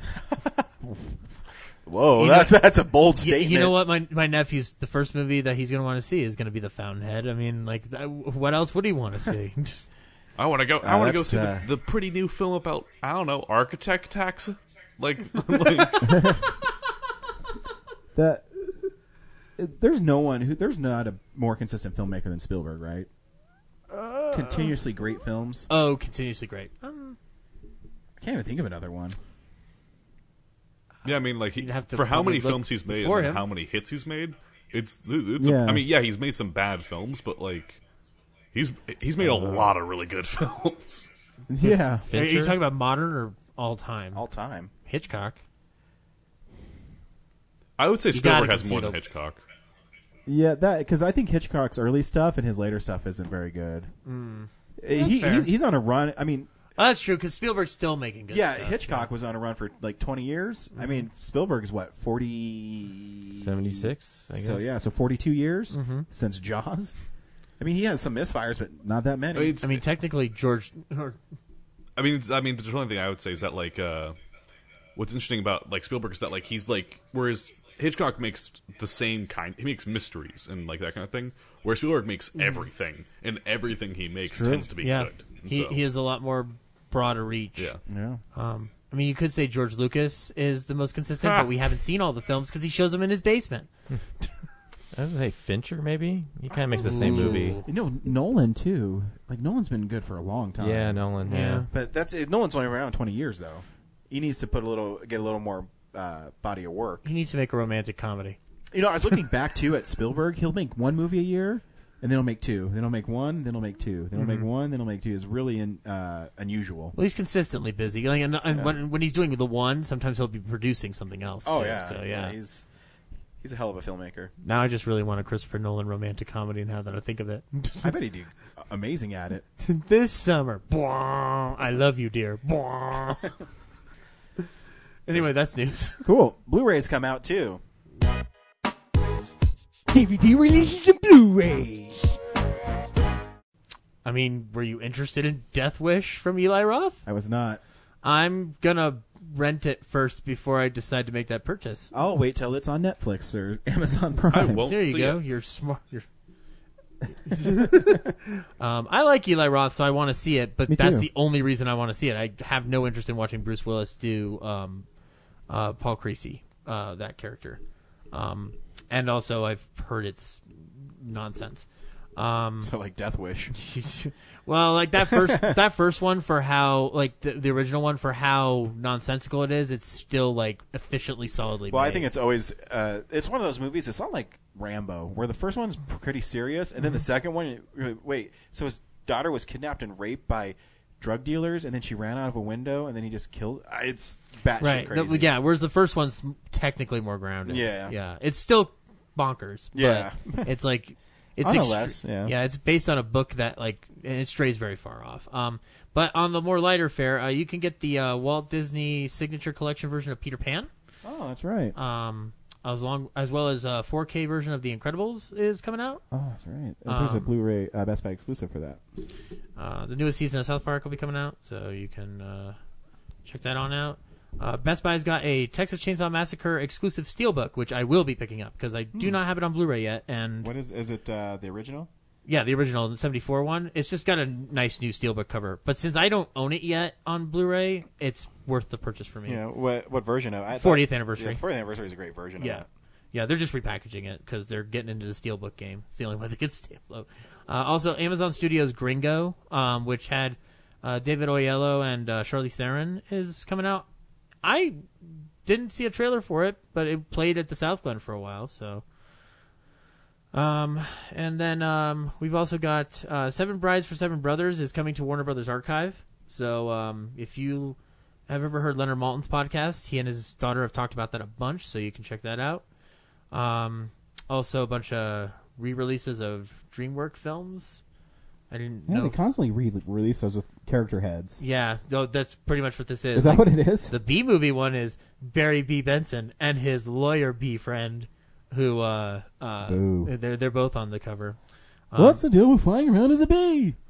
<laughs> Whoa, You know- that's that's a bold Y- statement. You know what? My my nephew's the first movie that he's going to want to see is going to be The Fountainhead. I mean, like, th- what else would he want to see? <laughs> I want to go. I Uh, want to go that's, see uh, the, the pretty new film about I don't know architect tax. Like, <laughs> like That there's no one who there's not a more consistent filmmaker than Spielberg, right? Continuously great films. Oh, continuously great. Um, I can't even think of another one. Yeah, I mean, like he, You'd have to for how many look films he's made before and him. how many hits he's made, it's it's. Yeah. I mean, yeah, he's made some bad films, but like he's he's made a uh, lot of really good <laughs> films. Yeah, are you Fincher? talking about modern or all time? all time. Hitchcock. I would say You gotta Spielberg has more than concede Hitchcock. Yeah, that because I think Hitchcock's early stuff and his later stuff isn't very good. Mm. he, fair. he he's on a run. I mean, Oh, that's true because Spielberg's still making good stuff. yeah, stuff. Hitchcock was on a run for like twenty years. I mm-hmm. mean, Spielberg's what forty 76, I guess. So yeah, so forty-two years mm-hmm. since Jaws. I mean, he has some misfires, but not that many. I mean, I mean, technically, George. Or, I mean, it's, I mean, the only thing I would say is that like, uh, what's interesting about like Spielberg is that like he's like, whereas Hitchcock makes the same kind, he makes mysteries and like that kind of thing, whereas Spielberg makes mm. everything, and everything he makes tends to be yeah, good. And he so, he has a lot more broader reach. yeah. yeah. Um, I mean, you could say George Lucas is the most consistent, but we <laughs> haven't seen all the films because he shows them in his basement. <laughs> I was gonna say Fincher, maybe. He kind of makes the same movie. You know, Nolan too. Like Nolan's been good for a long time. Yeah, Nolan. Yeah. Yeah. but that's it. Nolan's only around twenty years though. He needs to put a little, get a little more uh, body of work. He needs to make a romantic comedy. You know, I was looking back too at Spielberg. He'll make one movie a year, and then he'll make two. Then he'll make one. Then he'll make two. Then he'll make one. Then he'll make two. It's really in, uh, unusual. Well, he's consistently busy. Like, and, and when, when he's doing the one, sometimes he'll be producing something else. Oh too. yeah, So yeah. He's he's a hell of a filmmaker. now I just really want a Christopher Nolan romantic comedy. Now that I think of it, <laughs> I bet he'd do amazing at it. <laughs> this summer, I love you, dear. <laughs> Anyway, that's news. Cool. Blu-rays come out too. DVD releases and Blu-rays. I mean, were you interested in Death Wish from Eli Roth? I was not. I'm gonna rent it first before I decide to make that purchase. I'll wait till it's on Netflix or <laughs> Amazon Prime. I won't There you see go. it. You're smart. You're. <laughs> um, I like Eli Roth, so I want to see it. But Me that's too. the only reason I want to see it. I have no interest in watching Bruce Willis do um, uh, Paul Kersey, uh, that character. Um, and also, I've heard it's nonsense. Um, So like Death Wish. <laughs> well, like that first <laughs> that first one for how like the, the original one for how nonsensical it is, it's still like efficiently solidly. Well, I think it's always uh, it's one of those movies. It's not like Rambo, where the first one's pretty serious, and then the second one, you- you're like, wait, so his daughter was kidnapped and raped by drug dealers, and then she ran out of a window, and then he just killed. uh, It's batshit right. crazy. The- yeah, whereas the first one's technically more grounded. Yeah. yeah, it's still bonkers. Yeah. it's like it's extre- less, yeah. it's based on a book that like and it strays very far off. Um, but on the more lighter fare, uh, you can get the uh, Walt Disney Signature Collection version of Peter Pan. Oh, that's right. Um, as long as well as a 4K version of The Incredibles is coming out. oh, that's right. There's a Um, Blu-ray uh, Best Buy exclusive for that. Uh, the newest season of South Park will be coming out, so you can uh, check that on out. Uh, Best Buy's got a Texas Chainsaw Massacre exclusive steelbook, which I will be picking up because I do not have it on Blu-ray yet. And What is is it? Uh, the original? yeah, the original '74 one. It's just got a nice new steelbook cover. But since I don't own it yet on Blu-ray, it's worth the purchase for me. Yeah. What what version of? I thought- 40th anniversary. Yeah, 40th anniversary is a great version. Yeah. Of Yeah, they're just repackaging it because they're getting into the steelbook game. It's the only way they can <laughs> stay afloat. Uh, also, Amazon Studios Gringo, um, which had uh, David Oyelowo and uh, Charlize Theron, is coming out. I didn't see a trailer for it, but it played at the Southglenn for a while. So, um, and then um, we've also got uh, Seven Brides for Seven Brothers is coming to Warner Brothers Archive. So, um, if you have ever heard Leonard Maltin's podcast, he and his daughter have talked about that a bunch. So you can check that out. Um, also, a bunch of re-releases of DreamWorks films. I didn't Yeah, know. they constantly re- release those with character heads. yeah, no, that's pretty much what this is. Is that Like, what it is? The B movie one is Barry B. Benson and his lawyer B friend, who uh, uh, Boo. they're they're both on the cover. Um, What's the deal with flying around as a bee? <laughs>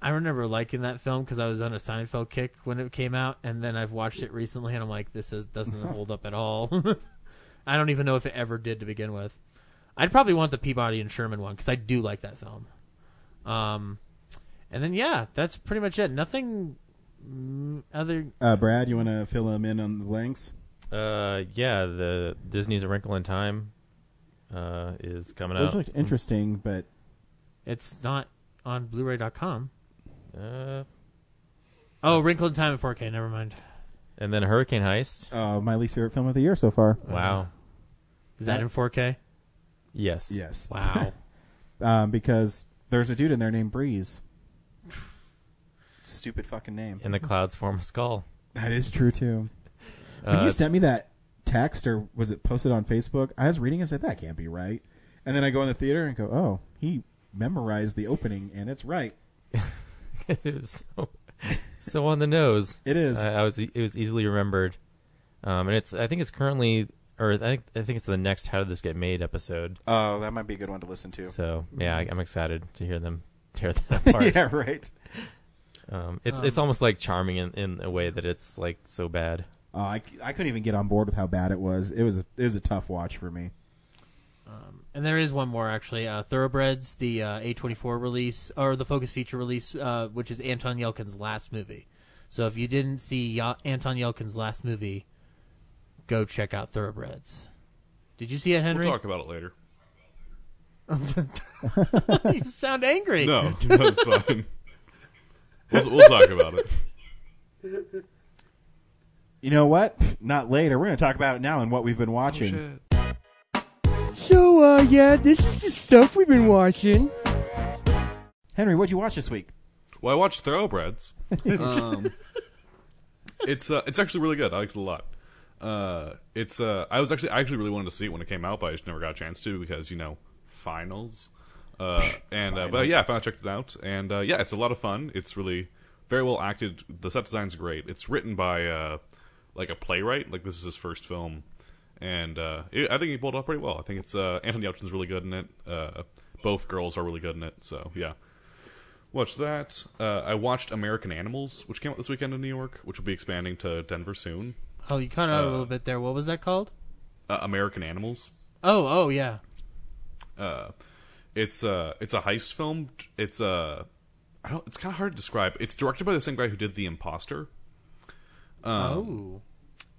I remember liking that film because I was on a Seinfeld kick when it came out, and then I've watched it recently, and I'm like, this is doesn't <laughs> hold up at all. <laughs> I don't even know if it ever did to begin with. I'd probably want the Peabody and Sherman one because I do like that film. Um, and then yeah, that's pretty much it. Nothing mm, other. Uh, Brad, you want to fill them in on the blanks? Uh, yeah, the Disney's A Wrinkle in Time uh, is coming Those out. looked interesting, but It's not on Blu-ray.com. Uh, Oh, Wrinkle in Time in 4K. Never mind. and then Hurricane Heist. uh, my least favorite film of the year so far. Wow. Is that in 4K? Yes. Yes, Wow. <laughs> um, because there's a dude in there named Breeze. Stupid fucking name. And the clouds form a skull. That is true too. When Uh, you sent me that text, or was it posted on Facebook? I was reading and said that can't be right. And then I go in the theater and go, oh, he memorized the opening, and it's right. <laughs> it is so, so on the nose. It is. I, I was. It was easily remembered, um, and it's. I think it's currently, or I think I think it's the next "How Did This Get Made" episode. Oh, that might be a good one to listen to. So yeah, I, I'm excited to hear them tear that <laughs> apart. yeah, right. Um, it's it's almost like charming in, in a way that it's like so bad. Oh, I, I couldn't even get on board with how bad it was. It was a, it was a tough watch for me. And there is one more actually. Uh, Thoroughbreds, the uh, A24 release or the Focus Feature release, uh, which is Anton Yelchin's last movie. So if you didn't see y- Anton Yelchin's last movie, go check out Thoroughbreds. Did you see it, Henry? We'll talk about it later. <laughs> you sound angry. No, <laughs> no, it's fine. We'll, we'll talk about it. You know what? Not later. We're going to talk about it now and what we've been watching. So, uh, yeah, this is the stuff we've been watching. Henry, what'd you watch this week? Well, I watched Thoroughbreds. <laughs> Um, it's uh, it's actually really good. I liked it a lot. Uh, it's uh, I was actually I actually really wanted to see it when it came out, but I just never got a chance to because you know finals. Uh, <laughs> and uh, but yeah, I finally checked it out, and uh, yeah, it's a lot of fun. It's really very well acted. The set design's great. It's written by uh, like a playwright. Like this is his first film, and uh, it, I think he pulled it off pretty well. I think it's uh, Anthony Yelchin's really good in it. Uh, both girls are really good in it. So yeah, watch that. Uh, I watched American Animals, which came out this weekend in New York, which will be expanding to Denver soon. Oh, you cut out a Uh, little bit there. What was that called? Uh, American Animals. Oh, oh yeah. Uh, it's uh, it's a heist film. It's uh, I don't. It's kind of hard to describe. It's directed by the same guy who did The Imposter. Um, oh.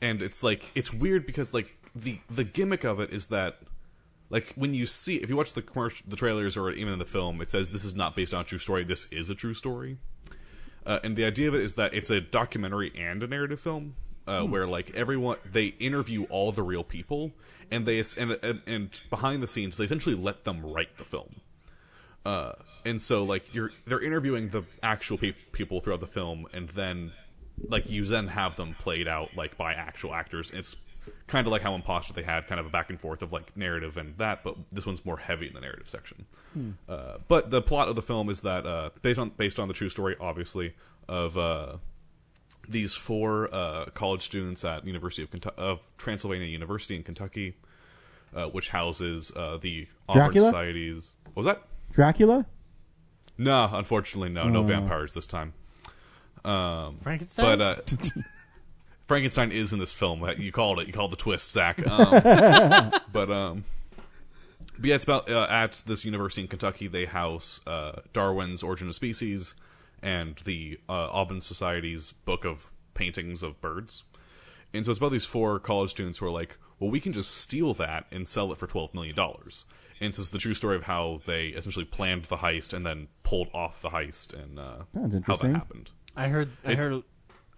and it's like it's weird because like the the gimmick of it is that like when you see if you watch the commercial the trailers or even in the film it says this is not based on a true story this is a true story uh, and the idea of it is that it's a documentary and a narrative film uh, where like everyone they interview all the real people and they and, and and behind the scenes they essentially let them write the film. Uh, and so like you're they're interviewing the actual pe- people throughout the film and then like you then have them played out like by actual actors. It's kind of like how imposter they had kind of a back and forth of like narrative and that but this one's more heavy in the narrative section. Uh, but the plot of the film is that uh, based on based on the true story obviously of uh, these four uh, college students at University of, Kentu- of Transylvania University in Kentucky, uh, which houses uh, the Audubon Dracula? Societies. What was that? Dracula? No, unfortunately, no, no Oh. vampires this time. Um, Frankenstein. but uh, <laughs> Frankenstein is in this film. You called it. You called the twist, Zach. Um, <laughs> but um, but yeah, it's about uh, at this university in Kentucky. They house uh, Darwin's Origin of Species and the uh, Audubon Society's book of paintings of birds. And so it's about these four college students who are like, well, we can just steal that and sell it for twelve million dollars. And so it's the true story of how they essentially planned the heist and then pulled off the heist and uh, Sounds how that interesting. happened. I heard. I It's- heard.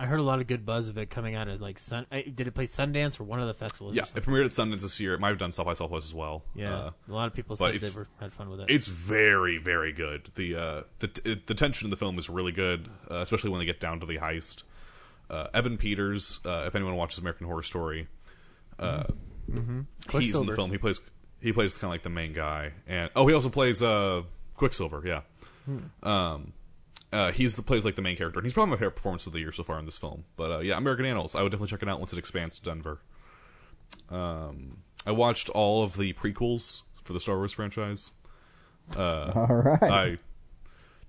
I heard a lot of good buzz of it coming out of like Sun. I- Did it play Sundance or one of the festivals? Yeah, it premiered at Mm-hmm. Sundance this year. It might have done South by Southwest as well. yeah. Uh, a lot of people said they were, had fun with it. it's very very good. The uh, the t- the tension in the film is really good, uh, especially when they get down to the heist. Uh, Evan Peters, uh, if anyone watches American Horror Story, uh, he's in the film. He plays he plays kind of like the main guy, and oh, he also plays uh, Quicksilver. Yeah, um, uh, he's the plays like the main character, and he's probably my favorite performance of the year so far in this film. But uh, yeah, American Animals, I would definitely check it out once it expands to Denver. Um, I watched all of the prequels for the Star Wars franchise. Uh, <laughs> All right.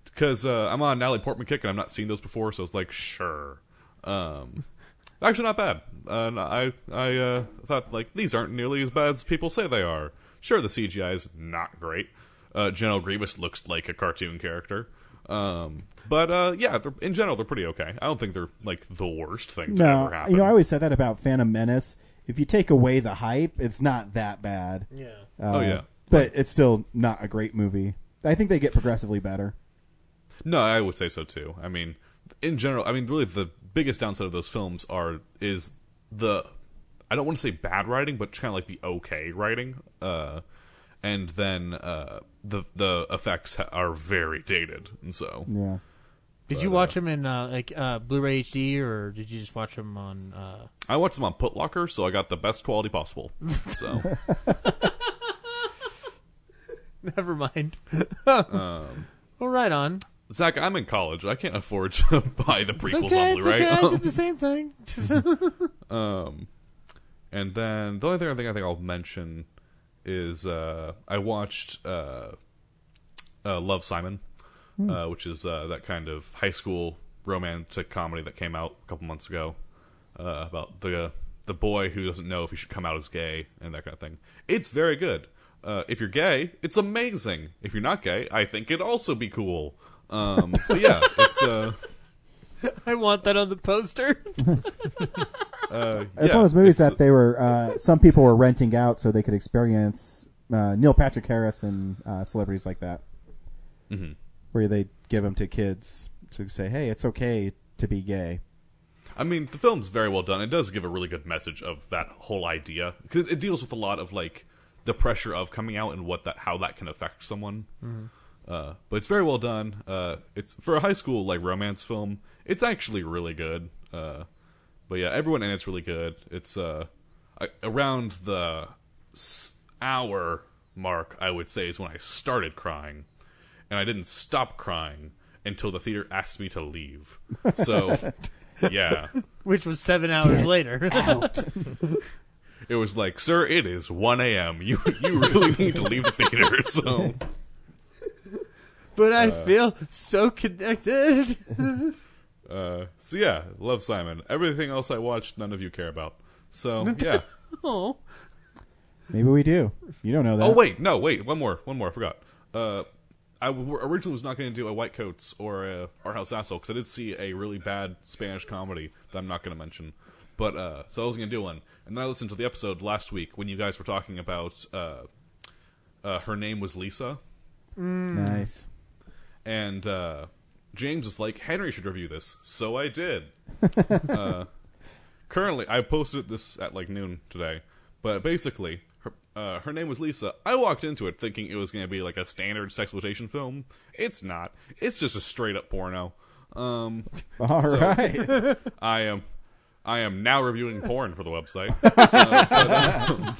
Because uh, I'm on Natalie Portman kick and I've not seen those before, so I was like, sure. Um, <laughs> actually, not bad. Uh, no, I I uh, thought like these aren't nearly as bad as people say they are. Sure, the CGI is not great. Uh, General Grievous looks like a cartoon character. Um, but uh, yeah, they're, in general, they're pretty okay. I don't think they're like the worst thing to No, ever happen. you know, I always said that about Phantom Menace. if you take away the hype, it's not that bad. Yeah. Uh, Oh, yeah. but it's still not a great movie. I think they get progressively better. No, I would say so too. I mean, in general, I mean, really, the biggest downside of those films are is the I don't want to say bad writing, but kind of like the okay writing, uh, and then uh, the the effects ha- are very dated, and so Yeah. Did you watch them in uh, like uh, Blu-ray HD, or did you just watch them on? Uh... I watched them on Putlocker, so I got the best quality possible. So, <laughs> Never mind. <laughs> um, well, right on. Zach, I'm in college. I can't afford to <laughs> buy the It's prequels okay. on It's Blu-ray. okay. I did the same thing. Um, and then the only thing I think I think I'll mention is uh, I watched uh, uh, Love Simon, uh, which is uh, that kind of high school romantic comedy that came out a couple months ago uh, about the the boy who doesn't know if he should come out as gay and that kind of thing. It's very good. Uh, if you're gay, it's amazing. If you're not gay, I think it'd also be cool. Um, but yeah, it's uh, <laughs> I want that on the poster. <laughs> uh, It's yeah, one of those movies that they were. Uh, some people were renting out so they could experience uh, Neil Patrick Harris and uh, celebrities like that, Mhm. where they give them to kids to say, "Hey, it's okay to be gay." I mean, the film's very well done. It does give a really good message of that whole idea because it deals with a lot of like the pressure of coming out and what that how that can affect someone. Mhm. Uh, but it's very well done. Uh, it's for a high school like romance film. It's actually really good. Uh, but yeah, everyone in it's really good. It's uh, I, around the s- hour mark, I would say, is when I started crying, and I didn't stop crying until the theater asked me to leave. So, <laughs> yeah. Which was seven hours later. <laughs> It was like, sir, it is 1 a.m. You you really need to leave the theater. So, but I Uh, feel so connected. <laughs> uh, so yeah, love Simon. Everything else I watched, none of you care about. So yeah. <laughs> oh. Maybe we do. You don't know that. Oh wait, no, wait, one more, one more. I forgot. Uh, I w- originally was not going to do a White Coats or a Art House Asshole because I did see a really bad Spanish comedy that I'm not going to mention. But uh, so I was going to do one, and then I listened to the episode last week when you guys were talking about uh, uh, her name was Lisa. Nice. And uh, James was like, Henry should review this. So I did. <laughs> uh, currently, I posted this at like noon today. But basically, her, uh, her name was Lisa. I walked into it thinking it was going to be like a standard sexploitation film. It's not. It's just a straight up porno. Um, <laughs> All so right. <laughs> I am. I am now reviewing porn for the website. Uh, but, um,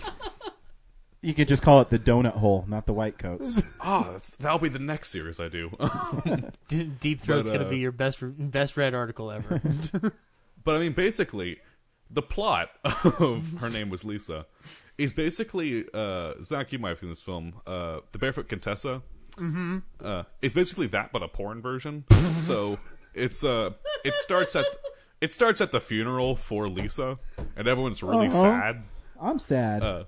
You could just call it the donut hole, not the white coats. <laughs> Ah, that's, that'll be the next series I do. <laughs> Deep Throat's But, gonna uh, be your best best read article ever. <laughs> But I mean, basically, the plot of her name was Lisa is basically uh, Zach. You might have seen this film, uh, The Barefoot Contessa. Mhm. Uh, it's basically that, but a porn version. so it's uh, it starts at it starts at the funeral for Lisa, and everyone's really Uh-huh. sad. I'm sad. Uh,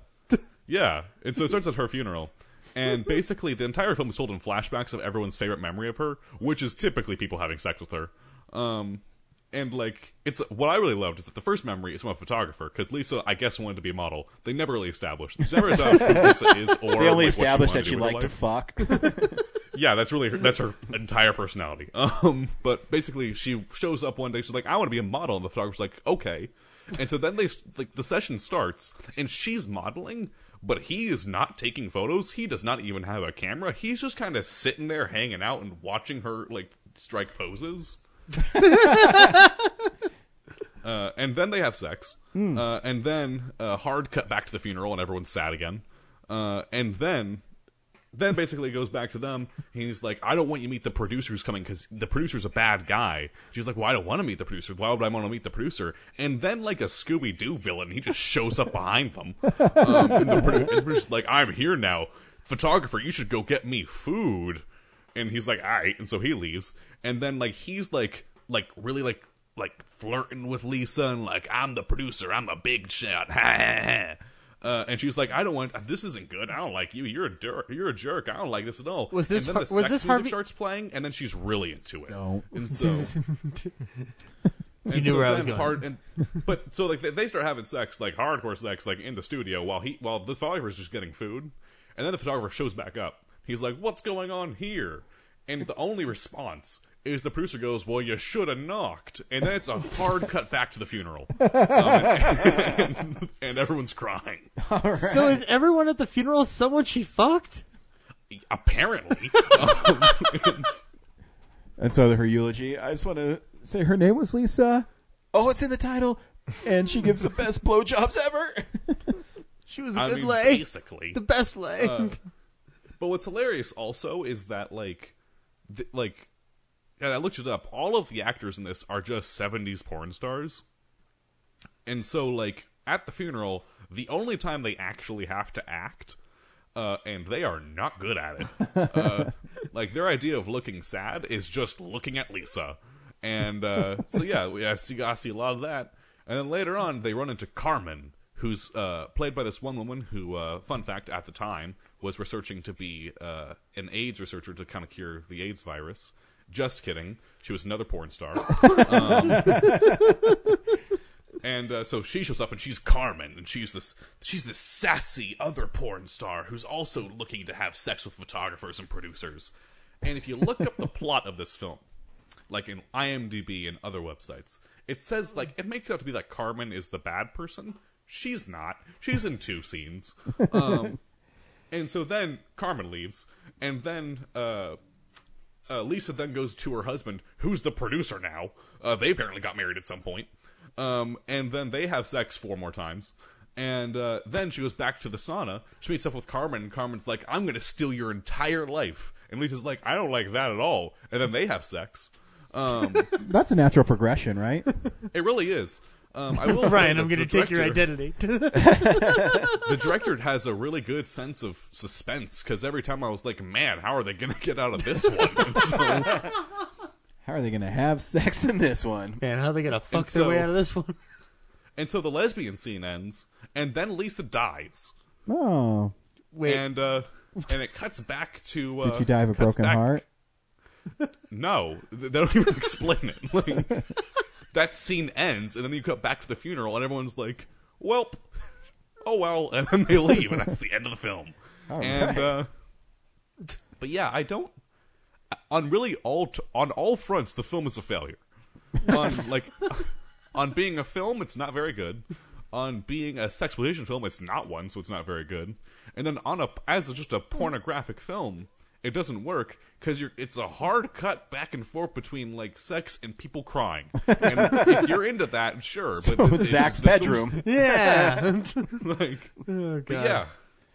yeah, and so it starts at her funeral. And basically, the entire film is told in flashbacks of everyone's favorite memory of her, which is typically people having sex with her. Um, and like, it's what I really loved is that the first memory is from a photographer because Lisa, I guess, wanted to be a model. They never really established. They never established who <laughs> Lisa is, or They only like, what she established that she do with her liked to fuck. <laughs> yeah, that's really her, that's her entire personality. <laughs> Um, but basically, she shows up one day. She's like, "I want to be a model," and the photographer's like, "Okay." And so then they like the session starts, and she's modeling, but he is not taking photos. He does not even have a camera. He's just kind of sitting there, hanging out, and watching her like strike poses. <laughs> Uh, and then they have sex. Hmm. Uh, and then uh, hard cut back to the funeral, and everyone's sad again. Uh, and then, then basically goes back to them. He's like, "I don't want you to meet the producer who's coming because the producer's a bad guy." She's like, "Well, I don't want to meet the producer. Why would I want to meet the producer?" And then, like a Scooby Doo villain, he just shows up behind them. Um, and and the producer's like, "I'm here now, photographer. You should go get me food." And he's like, "All right." And so he leaves. And then, like, he's like, like really like like flirting with Lisa and like I'm the producer, I'm a big shot. <laughs> Uh, and she's like, I don't want this. Isn't good. I don't like you. You're a jerk. You're a jerk. I don't like this at all. Was this And then the was sex this music Harvey- starts playing, and then she's really into it. Don't. And <laughs> so, And knew so where I was going. Hard, and, but so like they, they start having sex, like hardcore sex, like in the studio while he while the photographer's just getting food, and then the photographer shows back up. He's like, "What's going on here?" And the only response is the producer goes, "Well, you should have knocked," and then it's a hard <laughs> cut back to the funeral, um, and, <laughs> and everyone's crying. So is everyone at the funeral someone she fucked? Apparently, um, <laughs> and- And so her eulogy, I just want to say her name was Lisa. Oh, it's in the title. And she gives the best blowjobs ever. She was a I good mean, lay, basically. the best lay. Uh, but what's hilarious also is that like, th- like, and I looked it up. All of the actors in this are just '70s porn stars, and so like at the funeral, the only time they actually have to act, uh, and they are not good at it. uh, <laughs> like their idea of looking sad is just looking at Lisa, and uh, so yeah, we, I see I see a lot of that. And then later on, they run into Carmen, who's uh, played by this one woman who, uh, fun fact, at the time was researching to be uh, an AIDS researcher to kind of cure the AIDS virus. Just kidding. She was another porn star. <laughs> Um, and uh, so she shows up and she's Carmen, and she's this she's this sassy other porn star who's also looking to have sex with photographers and producers. And if you look up the plot of this film, like in IMDb and other websites, it says like it makes it out to be that Carmen is the bad person. She's not. She's in two scenes. Um, and so then Carmen leaves, and then uh, uh, Lisa then goes to her husband, who's the producer now. Uh, they apparently got married at some point. Um, and then they have sex four more times. And uh, then she goes back to the sauna. She meets up with Carmen, and Carmen's like, I'm going to steal your entire life. And Lisa's like, I don't like that at all. And then they have sex. Um, <laughs> That's a natural progression, right? <laughs> it really is. Um, I will <laughs> say Ryan, that I'm going to the take your identity. <laughs> <laughs> the director has a really good sense of suspense because every time I was like, man, how are they going to get out of this one? So, How are they going to have sex in this one? Man, how are they going to fuck And their so- way out of this one? and so the lesbian scene ends, and then Lisa dies. Oh. Wait, And uh, and it cuts back to. Uh, Did she die of a cuts broken back- heart? No, th- they don't even explain it. Like that scene ends, and then you cut back to the funeral, and everyone's like, "Welp, <laughs> oh well," and then they leave, and that's the end of the film. <laughs> All and right. uh, but yeah, I don't. On really all t- on all fronts, the film is a failure. On <laughs> like on being a film, it's not very good. On being a sexploitation film, it's not one, so it's not very good. And then on a as just a pornographic film, it doesn't work because you're it's a hard cut back and forth between like sex and people crying. And if you're into that, sure. But So it- it- Zach's this bedroom. <laughs> yeah. <laughs> like, Oh, but yeah.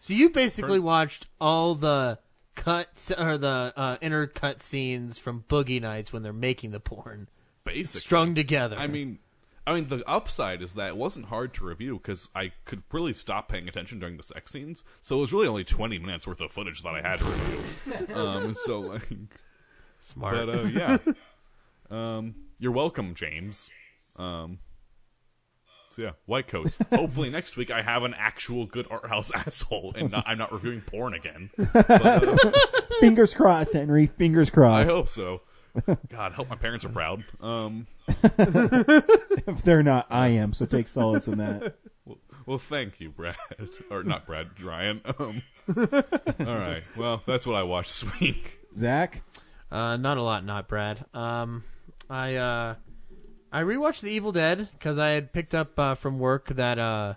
So you basically watched all the cuts or the uh, intercut scenes from Boogie Nights when they're making the porn, basically strung together. I mean, I mean, the upside is that it wasn't hard to review because I could really stop paying attention during the sex scenes. So it was really only twenty minutes worth of footage that I had to review. <laughs> um, and so like, smart. but uh, yeah, um, you're welcome, James. Um, so yeah, white coats. <laughs> Hopefully next week I have an actual good art house <laughs> asshole and not, I'm not reviewing porn again. But, uh, Fingers crossed, Henry. Fingers crossed. I crossed. hope so. God, hope my parents are proud. Um, If they're not, I am. So take solace in that. Well, well, thank you, Brad. <laughs> or not Brad, Ryan. Um, all right. Well, that's what I watched this week. Zach, Uh, not a lot, not Brad. Um, I uh, I rewatched The Evil Dead because I had picked up uh, from work that uh,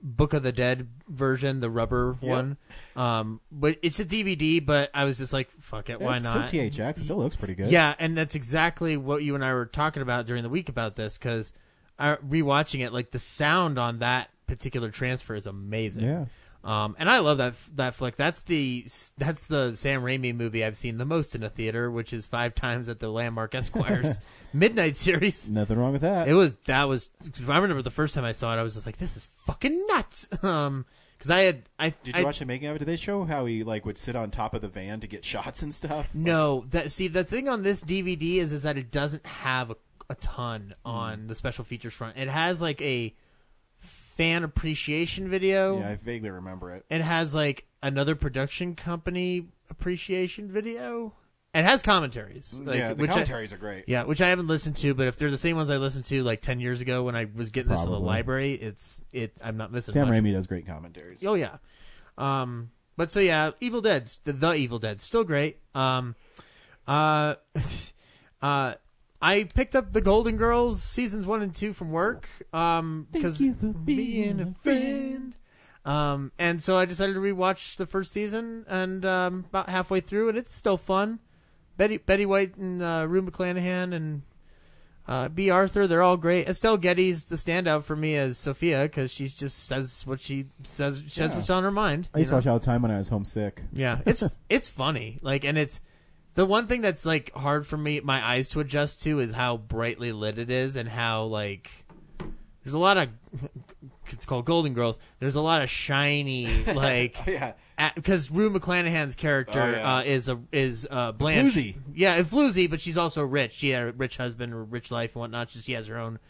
Book of the Dead version, the rubber one. Um, but it's a DVD. But I was just like, fuck it, why it's not? Still THX. It still looks pretty good. Yeah, and that's exactly what you and I were talking about during the week about this because rewatching it, like the sound on that particular transfer is amazing. Yeah. Um, and I love that that flick. That's the that's the Sam Raimi movie I've seen the most in a theater, which is five times at the Landmark Esquires <laughs> Midnight series. Nothing wrong with that. It was that was. I remember the first time I saw it, I was just like, "This is fucking nuts." <laughs> Um, because I had I Did you I, watch the making of it? Did they show how he like would sit on top of the van to get shots and stuff? No, that see the thing on this DVD is is that it doesn't have a, a ton on the special features front. It has like a fan appreciation video. Yeah, I vaguely remember it. It has like another production company appreciation video. it has commentaries. Like, yeah, the which I- commentaries are great. yeah, which I haven't listened to, but if they're the same ones I listened to like ten years ago when I was getting this from the library, it's it. I'm not missing. Sam much. Raimi does great commentaries. Oh yeah. Um, but so yeah, Evil Dead, the, the Evil Dead, still great. Um, uh, <laughs> uh, I picked up the Golden Girls seasons one and two from work. Um, because you for being a friend. Um, and so I decided to rewatch the first season, and um, about halfway through, and it's still fun. Betty Betty White and uh, Rue McClanahan and uh, Bea Arthur, they're all great. Estelle Getty's the standout for me as Sophia because she just says what she says, says Yeah. what's on her mind. I used you to watch all the time when I was homesick. Yeah, it's <laughs> it's funny. Like, and it's the one thing that's like hard for me, my eyes to adjust to, is how brightly lit it is, and how like there's a lot of <laughs> it's called Golden Girls. There's a lot of shiny <laughs> like yeah. because Rue McClanahan's character Oh, yeah. uh, is a is uh, Blanche. Floozy. Yeah, a floozy, but she's also rich. She had a rich husband, rich life, and whatnot. She has her own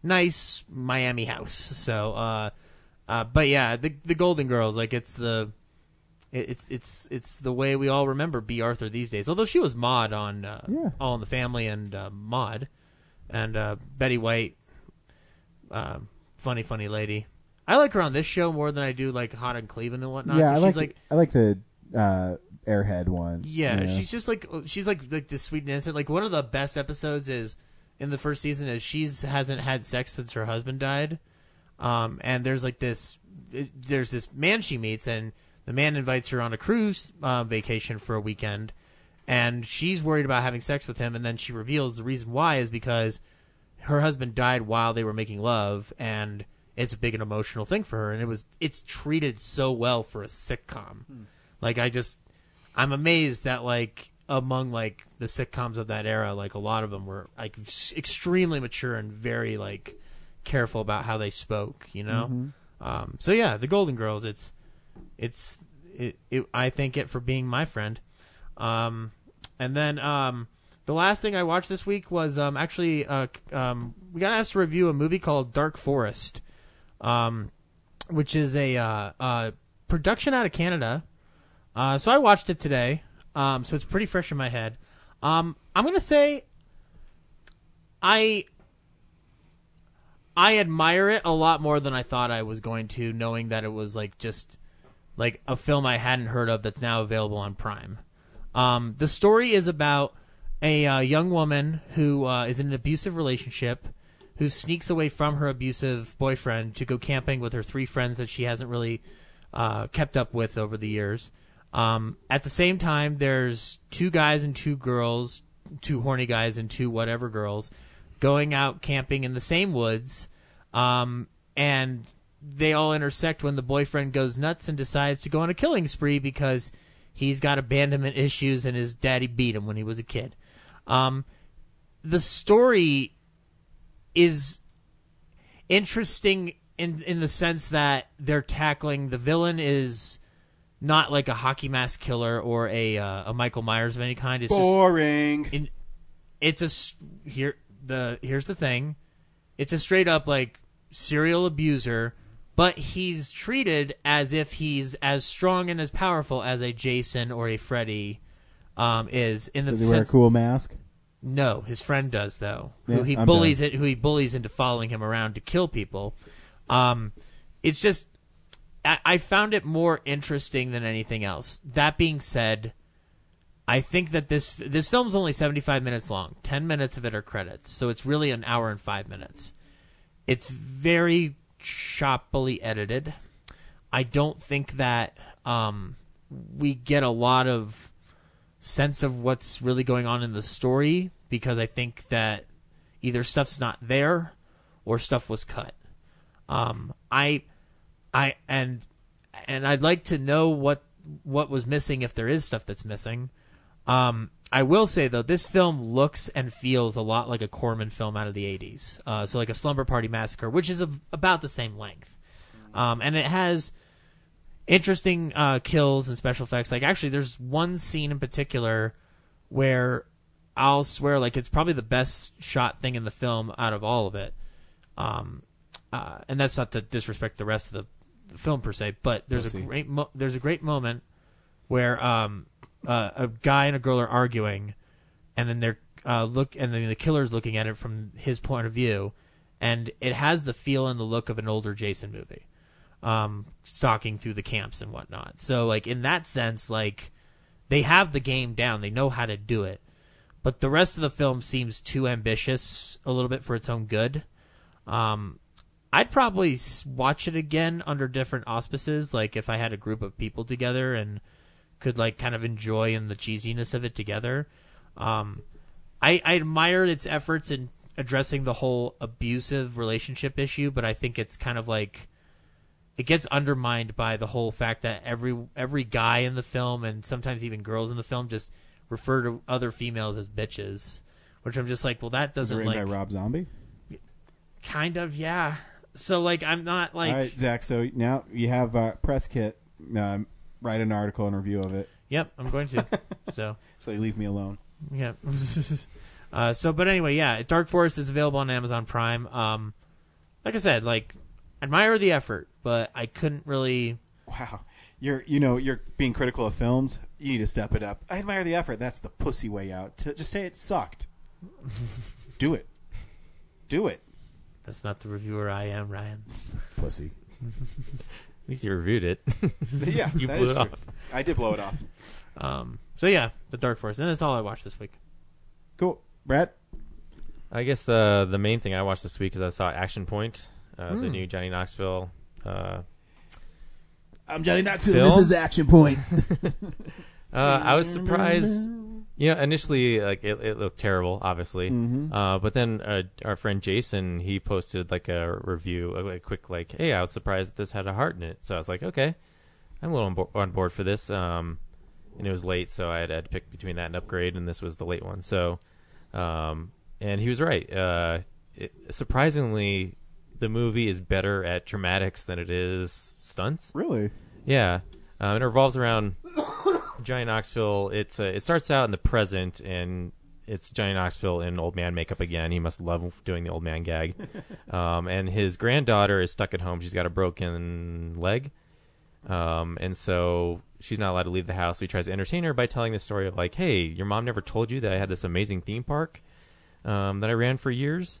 nice Miami house. So, uh, uh, but yeah, the the Golden Girls, like it's the it's it's it's the way we all remember Bea Arthur these days. Although she was Maude on uh, Yeah. All in the Family and uh, Maude, and uh, Betty White, uh, funny funny lady. I like her on this show more than I do like Hot in Cleveland and whatnot. yeah, I She's like, like I like the uh, Airhead one. yeah, she's just like she's like like this sweet and innocent. Like one of the best episodes is in the first season is she's hasn't had sex since her husband died, um, and there's like this there's this man she meets and the man invites her on a cruise uh, vacation for a weekend, and she's worried about having sex with him, and then she reveals the reason why is because her husband died while they were making love and it's a big and emotional thing for her and it was it's treated so well for a sitcom. Like i just i'm amazed that like among like the sitcoms of that era like a lot of them were like extremely mature and very like careful about how they spoke you know? Um so yeah the golden girls it's it's it, it i thank it for being my friend um and then um the last thing I watched this week was um, actually uh, um, we got asked to review a movie called Dark Forest, um, which is a uh, uh, production out of Canada. Uh, so I watched it today, um, so it's pretty fresh in my head. Um, I'm gonna say I I admire it a lot more than I thought I was going to, knowing that it was like just like a film I hadn't heard of that's now available on Prime. Um, the story is about a uh, young woman who uh, is in an abusive relationship, who sneaks away from her abusive boyfriend to go camping with her three friends that she hasn't really uh, kept up with over the years. Um, at the same time, there's two guys and two girls, two horny guys and two whatever girls, going out camping in the same woods, um, and they all intersect when the boyfriend goes nuts and decides to go on a killing spree because he's got abandonment issues and his daddy beat him when he was a kid. Um, the story is interesting in in the sense that they're tackling the villain is not like a hockey mask killer or a uh, a Michael Myers of any kind. It's just Boring. in, it's a here the here's the thing it's a straight up like serial abuser but he's treated as if he's as strong and as powerful as a jason or a freddy um, is in the Does he wear a sense- cool mask? no, his friend does though. Yeah, who he I'm bullies it, who he bullies into following him around to kill people. Um, it's just I, I found it more interesting than anything else. That being said, I think that this this film's only seventy five minutes long. Ten minutes of it are credits, so it's really an hour and five minutes. It's very choppily edited. I don't think that um, we get a lot of sense of what's really going on in the story because I think that either stuff's not there or stuff was cut. Um, I, I and and I'd like to know what what was missing if there is stuff that's missing. Um, I will say though, this film looks and feels a lot like a Corman film out of the '80s. Uh, so like a Slumber Party Massacre, which is of about the same length, um, and it has interesting uh, kills and special effects. Like actually, there's one scene in particular where I'll swear like it's probably the best shot thing in the film out of all of it. Um, uh, and that's not to disrespect the rest of the, the film per se, but there's a see. great mo- there's a great moment where um, uh, a guy and a girl are arguing, and then they're uh, look, and then the killer's looking at it from his point of view, and it has the feel and the look of an older Jason movie, um, stalking through the camps and whatnot. So like in that sense, like they have the game down, they know how to do it, but the rest of the film seems too ambitious a little bit for its own good. Um, I'd probably watch it again under different auspices, like if I had a group of people together and could like kind of enjoy in the cheesiness of it together. Um, I, I admired its efforts in addressing the whole abusive relationship issue, but I think it's kind of like it gets undermined by the whole fact that every every guy in the film and sometimes even girls in the film just refer to other females as bitches, which I'm just like, well, that doesn't like by Rob Zombie? kind of yeah. So like I'm not like All right, Zach. So now you have uh, press kit. Um, write an article and review of it. Yep, I'm going to. <laughs> so so you leave me alone. Yeah. <laughs> uh, so, but anyway, yeah, Dark Forest is available on Amazon Prime. Um, like I said, like admire the effort, but I couldn't really. Wow, you're you know you're being critical of films. You need to step it up. I admire the effort. That's the pussy way out. To just say it sucked. <laughs> Do it. Do it. That's not the reviewer I am, Ryan. Pussy. At least you reviewed it. <laughs> yeah, <laughs> you that blew is it true. off. I did blow it off. Um, so yeah, the Dark Forest, and that's all I watched this week. Cool, Brad. I guess the the main thing I watched this week is I saw Action Point, uh, the Hmm. new Johnny Knoxville. Uh, I'm Johnny Knoxville. film. This is Action Point. <laughs> uh, I was surprised. You know, initially, like it, it looked terrible, obviously. Mhm. Uh, but then uh, our friend Jason, he posted like a review, a, a quick like, "Hey, I was surprised that this had a heart in it." So I was like, "Okay, I'm a little on, bo- on board for this." Um, and it was late, so I had, had to pick between that and Upgrade, and this was the late one. So, um, and he was right. Uh, it, surprisingly, the movie is better at dramatics than it is stunts. Really? Yeah, um, it revolves around Johnny Knoxville. It's uh, it starts out in the present, and it's Johnny Knoxville in old man makeup again. He must love doing the old man gag. <laughs> um, and his granddaughter is stuck at home. She's got a broken leg, um, and so she's not allowed to leave the house. So he tries to entertain her by telling the story of like, "Hey, your mom never told you that I had this amazing theme park um, that I ran for years."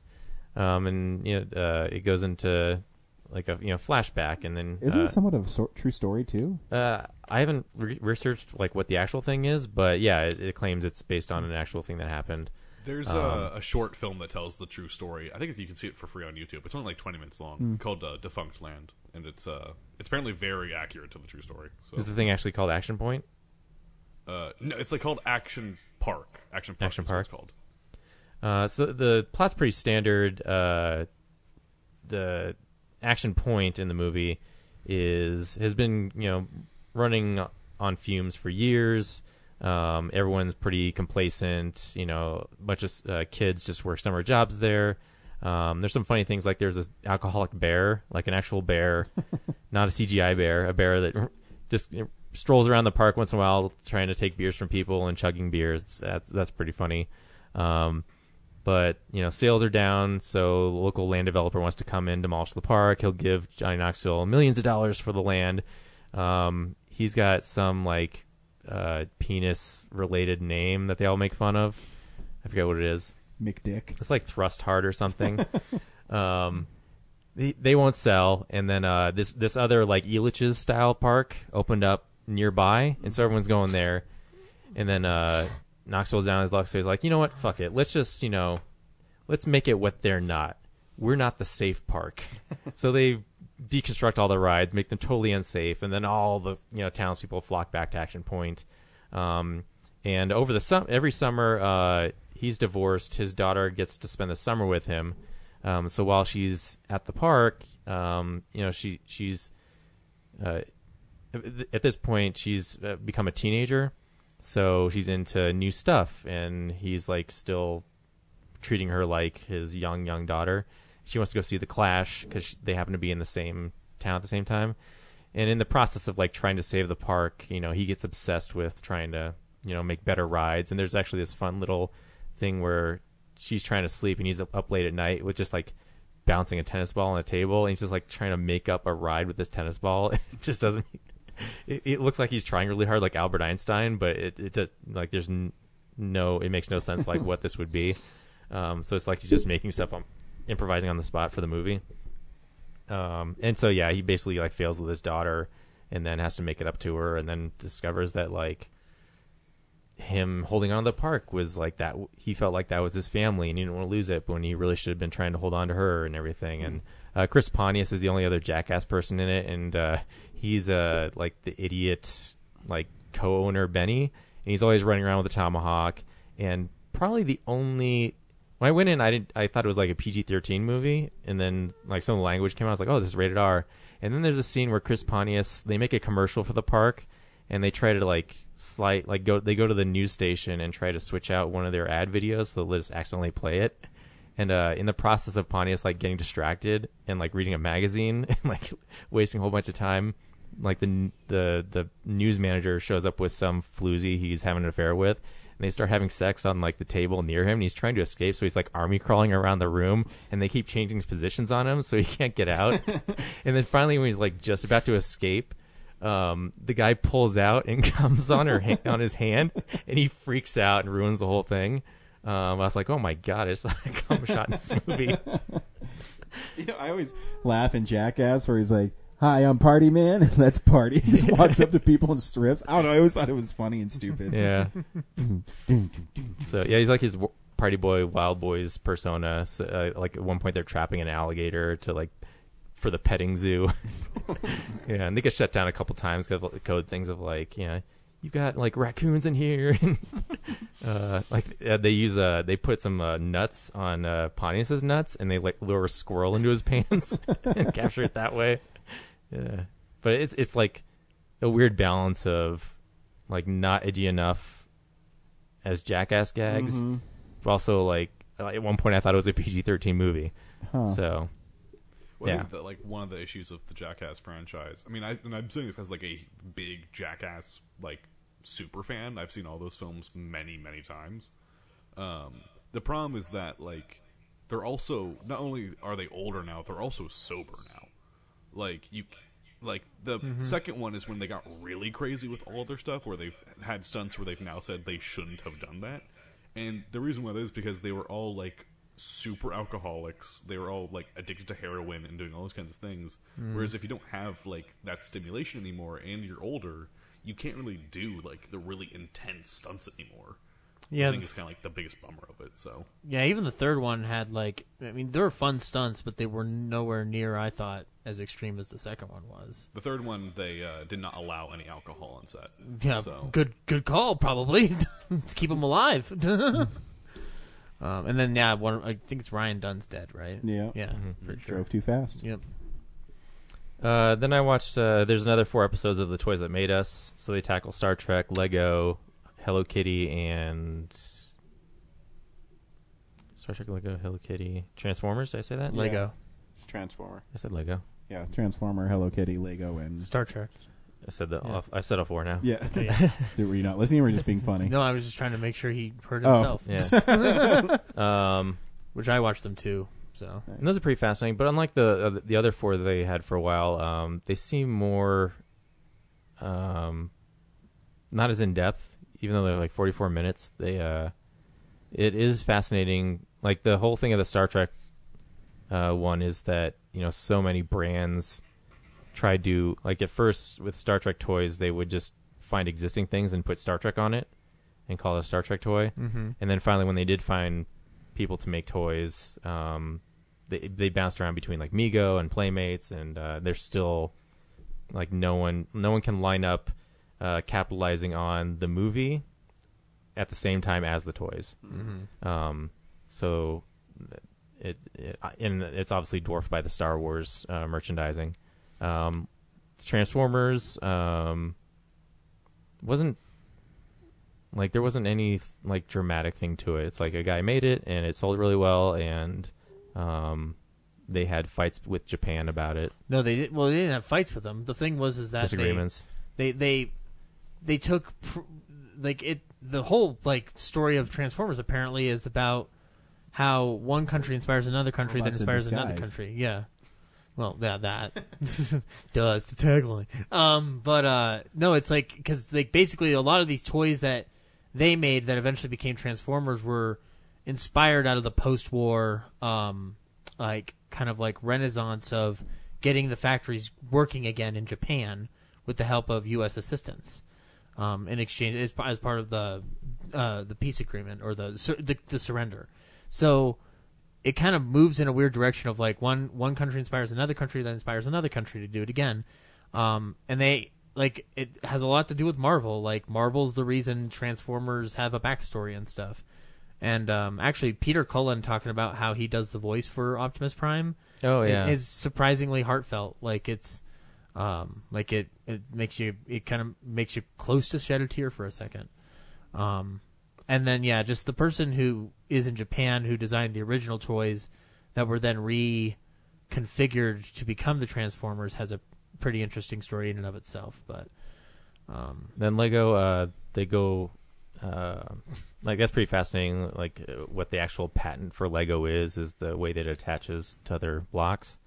Um, and you know, uh, it goes into like a you know flashback, and then Isn't uh, it somewhat of a sor- true story too? uh, I haven't re- researched like what the actual thing is, but yeah, it, it claims it's based on an actual thing that happened. There's Um, a, a short film that tells the true story. I think you can see it for free on YouTube. It's only like 20 minutes long, Hmm. called uh, "Defunctland," and it's uh, it's apparently very accurate to the true story. So. Is the thing actually called Action Point? Uh, no, it's like called Action Park. Action Park. Action is what it's Park. called. Uh, so the plot's pretty standard. Uh, the action point in the movie is has been you know running on fumes for years. Um, everyone's pretty complacent. You know, a bunch of uh, kids just work summer jobs there. Um, there's some funny things like there's this alcoholic bear, like an actual bear, <laughs> not a CGI bear, a bear that just strolls around the park once in a while trying to take beers from people and chugging beers. That's that's pretty funny. Um, but you know, sales are down, so the local land developer wants to come in, demolish the park. He'll give Johnny Knoxville millions of dollars for the land. Um, he's got some like uh, penis-related name that they all make fun of. I forget what it is. McDick. It's like Thrust Hard or something. <laughs> um, they, they won't sell, and then uh, this this other like Elitch's style park opened up nearby, and so everyone's going there. And then uh, Knoxville's down his luck, so he's like, you know what, fuck it, let's just you know, let's make it what they're not. We're not the safe park, <laughs> so they deconstruct all the rides, make them totally unsafe, and then all the you know townspeople flock back to Action Point. Um, and over the sum, every summer, uh, he's divorced. His daughter gets to spend the summer with him. Um, so while she's at the park, um, you know, she she's uh, at this point she's uh, become a teenager, so she's into new stuff, and he's like still treating her like his young young daughter. She wants to go see the Clash because they happen to be in the same town at the same time. And in the process of like trying to save the park, you know, he gets obsessed with trying to you know make better rides. And there's actually this fun little thing where she's trying to sleep and he's up late at night with just like bouncing a tennis ball on a table and he's just like trying to make up a ride with this tennis ball. <laughs> it just doesn't <laughs> it, it looks like he's trying really hard, like Albert Einstein, but it, it does like there's n- no, it makes no sense like what this would be. Um, so it's like he's just making stuff, on, improvising on the spot for the movie. Um, and so yeah, he basically like fails with his daughter, and then has to make it up to her, and then discovers that like him holding on to the park was like that. He felt like that was his family, and he didn't want to lose it. But when he really should have been trying to hold on to her and everything. And uh, Chris Pontius is the only other jackass person in it, and uh, he's uh, like the idiot like co-owner Benny, and he's always running around with a tomahawk. And probably the only when I went in, I didn't. I thought it was like a PG thirteen movie, and then like some of the language came out. I was like, oh, this is rated R. And then there's a scene where Chris Pontius they make a commercial for the park, and they try to like slight like go they go to the news station and try to switch out one of their ad videos so they'll just accidentally play it. And uh, in the process of Pontius like getting distracted and like reading a magazine <laughs> and like wasting a whole bunch of time, like the the the news manager shows up with some floozy he's having an affair with, and they start having sex on like the table near him, and he's trying to escape, so he's like army crawling around the room, and they keep changing positions on him, so he <laughs> can't get out. <laughs> and then finally, when he's like just about to escape, um, the guy pulls out and <laughs> comes on her ha- on his hand, and he freaks out and ruins the whole thing. Um, I was like, oh my god, it's like a cum shot in this movie. You know, I always laugh in Jackass where he's like, "Hi, I'm Party Man." <laughs> and That's Party. He just walks up to <laughs> people and strips. I don't know. I always thought it was funny and stupid. Yeah. <laughs> So yeah, he's like his w- party boy, wild boys persona. So, uh, like at one point, they're trapping an alligator to like for the petting zoo. yeah, and they get shut down a couple times because of the code things of like, you know, you got like raccoons in here. uh, like uh, they use uh they put some uh, nuts on uh, Pontius's nuts, and they like lure a squirrel into his pants and capture it that way. Yeah, but it's it's like a weird balance of like not edgy enough as jackass gags, Mhm. but also like uh, at one point I thought it was a PG thirteen movie. Huh. So Well, I yeah, think that like one of the issues of the Jackass franchise. I mean, I, and I'm saying this as like a big Jackass like super fan. I've seen all those films many, many times. Um, the problem is that like they're also not only are they older now, they're also sober now. Like you, like the Mhm. second one is when they got really crazy with all of their stuff, where they've had stunts where they've now said they shouldn't have done that. And the reason why that is because they were all like super alcoholics. They were all like addicted to heroin and doing all those kinds of things. Mm. Whereas if you don't have like that stimulation anymore and you're older, you can't really do like the really intense stunts anymore. Yeah, I think it's kind of like the biggest bummer of it. So Yeah, even the third one had like I mean there were fun stunts, but they were nowhere near I thought as extreme as the second one was. the third one, they uh, did not allow any alcohol on set. Yeah, so. good good call probably <laughs> to keep them alive. <laughs> um, and then yeah, one I think it's Ryan Dunn's dead, right? Yeah. yeah, Mhm. for sure. Drove too fast. Yep. Uh, then I watched. Uh, there's another four episodes of the Toys That Made Us. So they tackle Star Trek, Lego, Hello Kitty, and Star Trek, Lego, Hello Kitty, Transformers. Did I say that? Yeah. Lego. It's Transformer. I said Lego. Yeah, Transformer, Hello Kitty, Lego, and Star Trek. I said the. Yeah. Off, I said all four now. Yeah. Yeah. <laughs> Dude, were you not listening or were you just being funny? No, I was just trying to make sure he heard Oh. himself. Yeah. <laughs> <laughs> um, Which I watched them too. So And those are pretty fascinating. But unlike the uh, the other four that they had for a while, um, they seem more um, not as in depth. Even though they're like 44 minutes, they uh, it is fascinating. Like the whole thing of the Star Trek uh, one is that you know so many brands try to like at first with Star Trek toys they would just find existing things and put Star Trek on it and call it a Star Trek toy. Mhm. And then finally, when they did find people to make toys, um, they they bounced around between like Mego and Playmates, and uh, they're still like no one no one can line up uh, capitalizing on the movie at the same time as the toys. Mhm. Um, so it, it and it's obviously dwarfed by the Star Wars uh, merchandising. Um, Transformers um, wasn't like there wasn't any like dramatic thing to it. It's like a guy made it and it sold really well, and um, they had fights with Japan about it. No, they didn't. Well, they didn't have fights with them. The thing was is that Disagreements. They they they, took pr- like it. The whole like story of Transformers apparently is about how one country inspires another country that Robots in inspires another disguise. country. Yeah, Well, yeah, that. <laughs> does the tagline. Um, but uh, no, it's like because like basically a lot of these toys that they made that eventually became Transformers were inspired out of the post-war, um, like kind of like renaissance of getting the factories working again in Japan with the help of U.S. assistance. Um, in exchange as, as part of the uh, the peace agreement or the, the the surrender. So it kind of moves in a weird direction of like one one country inspires another country that inspires another country to do it again um, and they like it has a lot to do with marvel like marvel's the reason transformers have a backstory and stuff and um, actually peter cullen talking about how he does the voice for optimus prime Oh, yeah. is surprisingly heartfelt like it's um, like it it makes you it kind of makes you close to shed a tear for a second um, and then yeah, just the person who is in Japan who designed the original toys that were then reconfigured to become the Transformers has a pretty interesting story in and of itself. But um, Then Lego, uh, they go, uh, like that's pretty fascinating. Like uh, what the actual patent for Lego is is the way that it attaches to other blocks.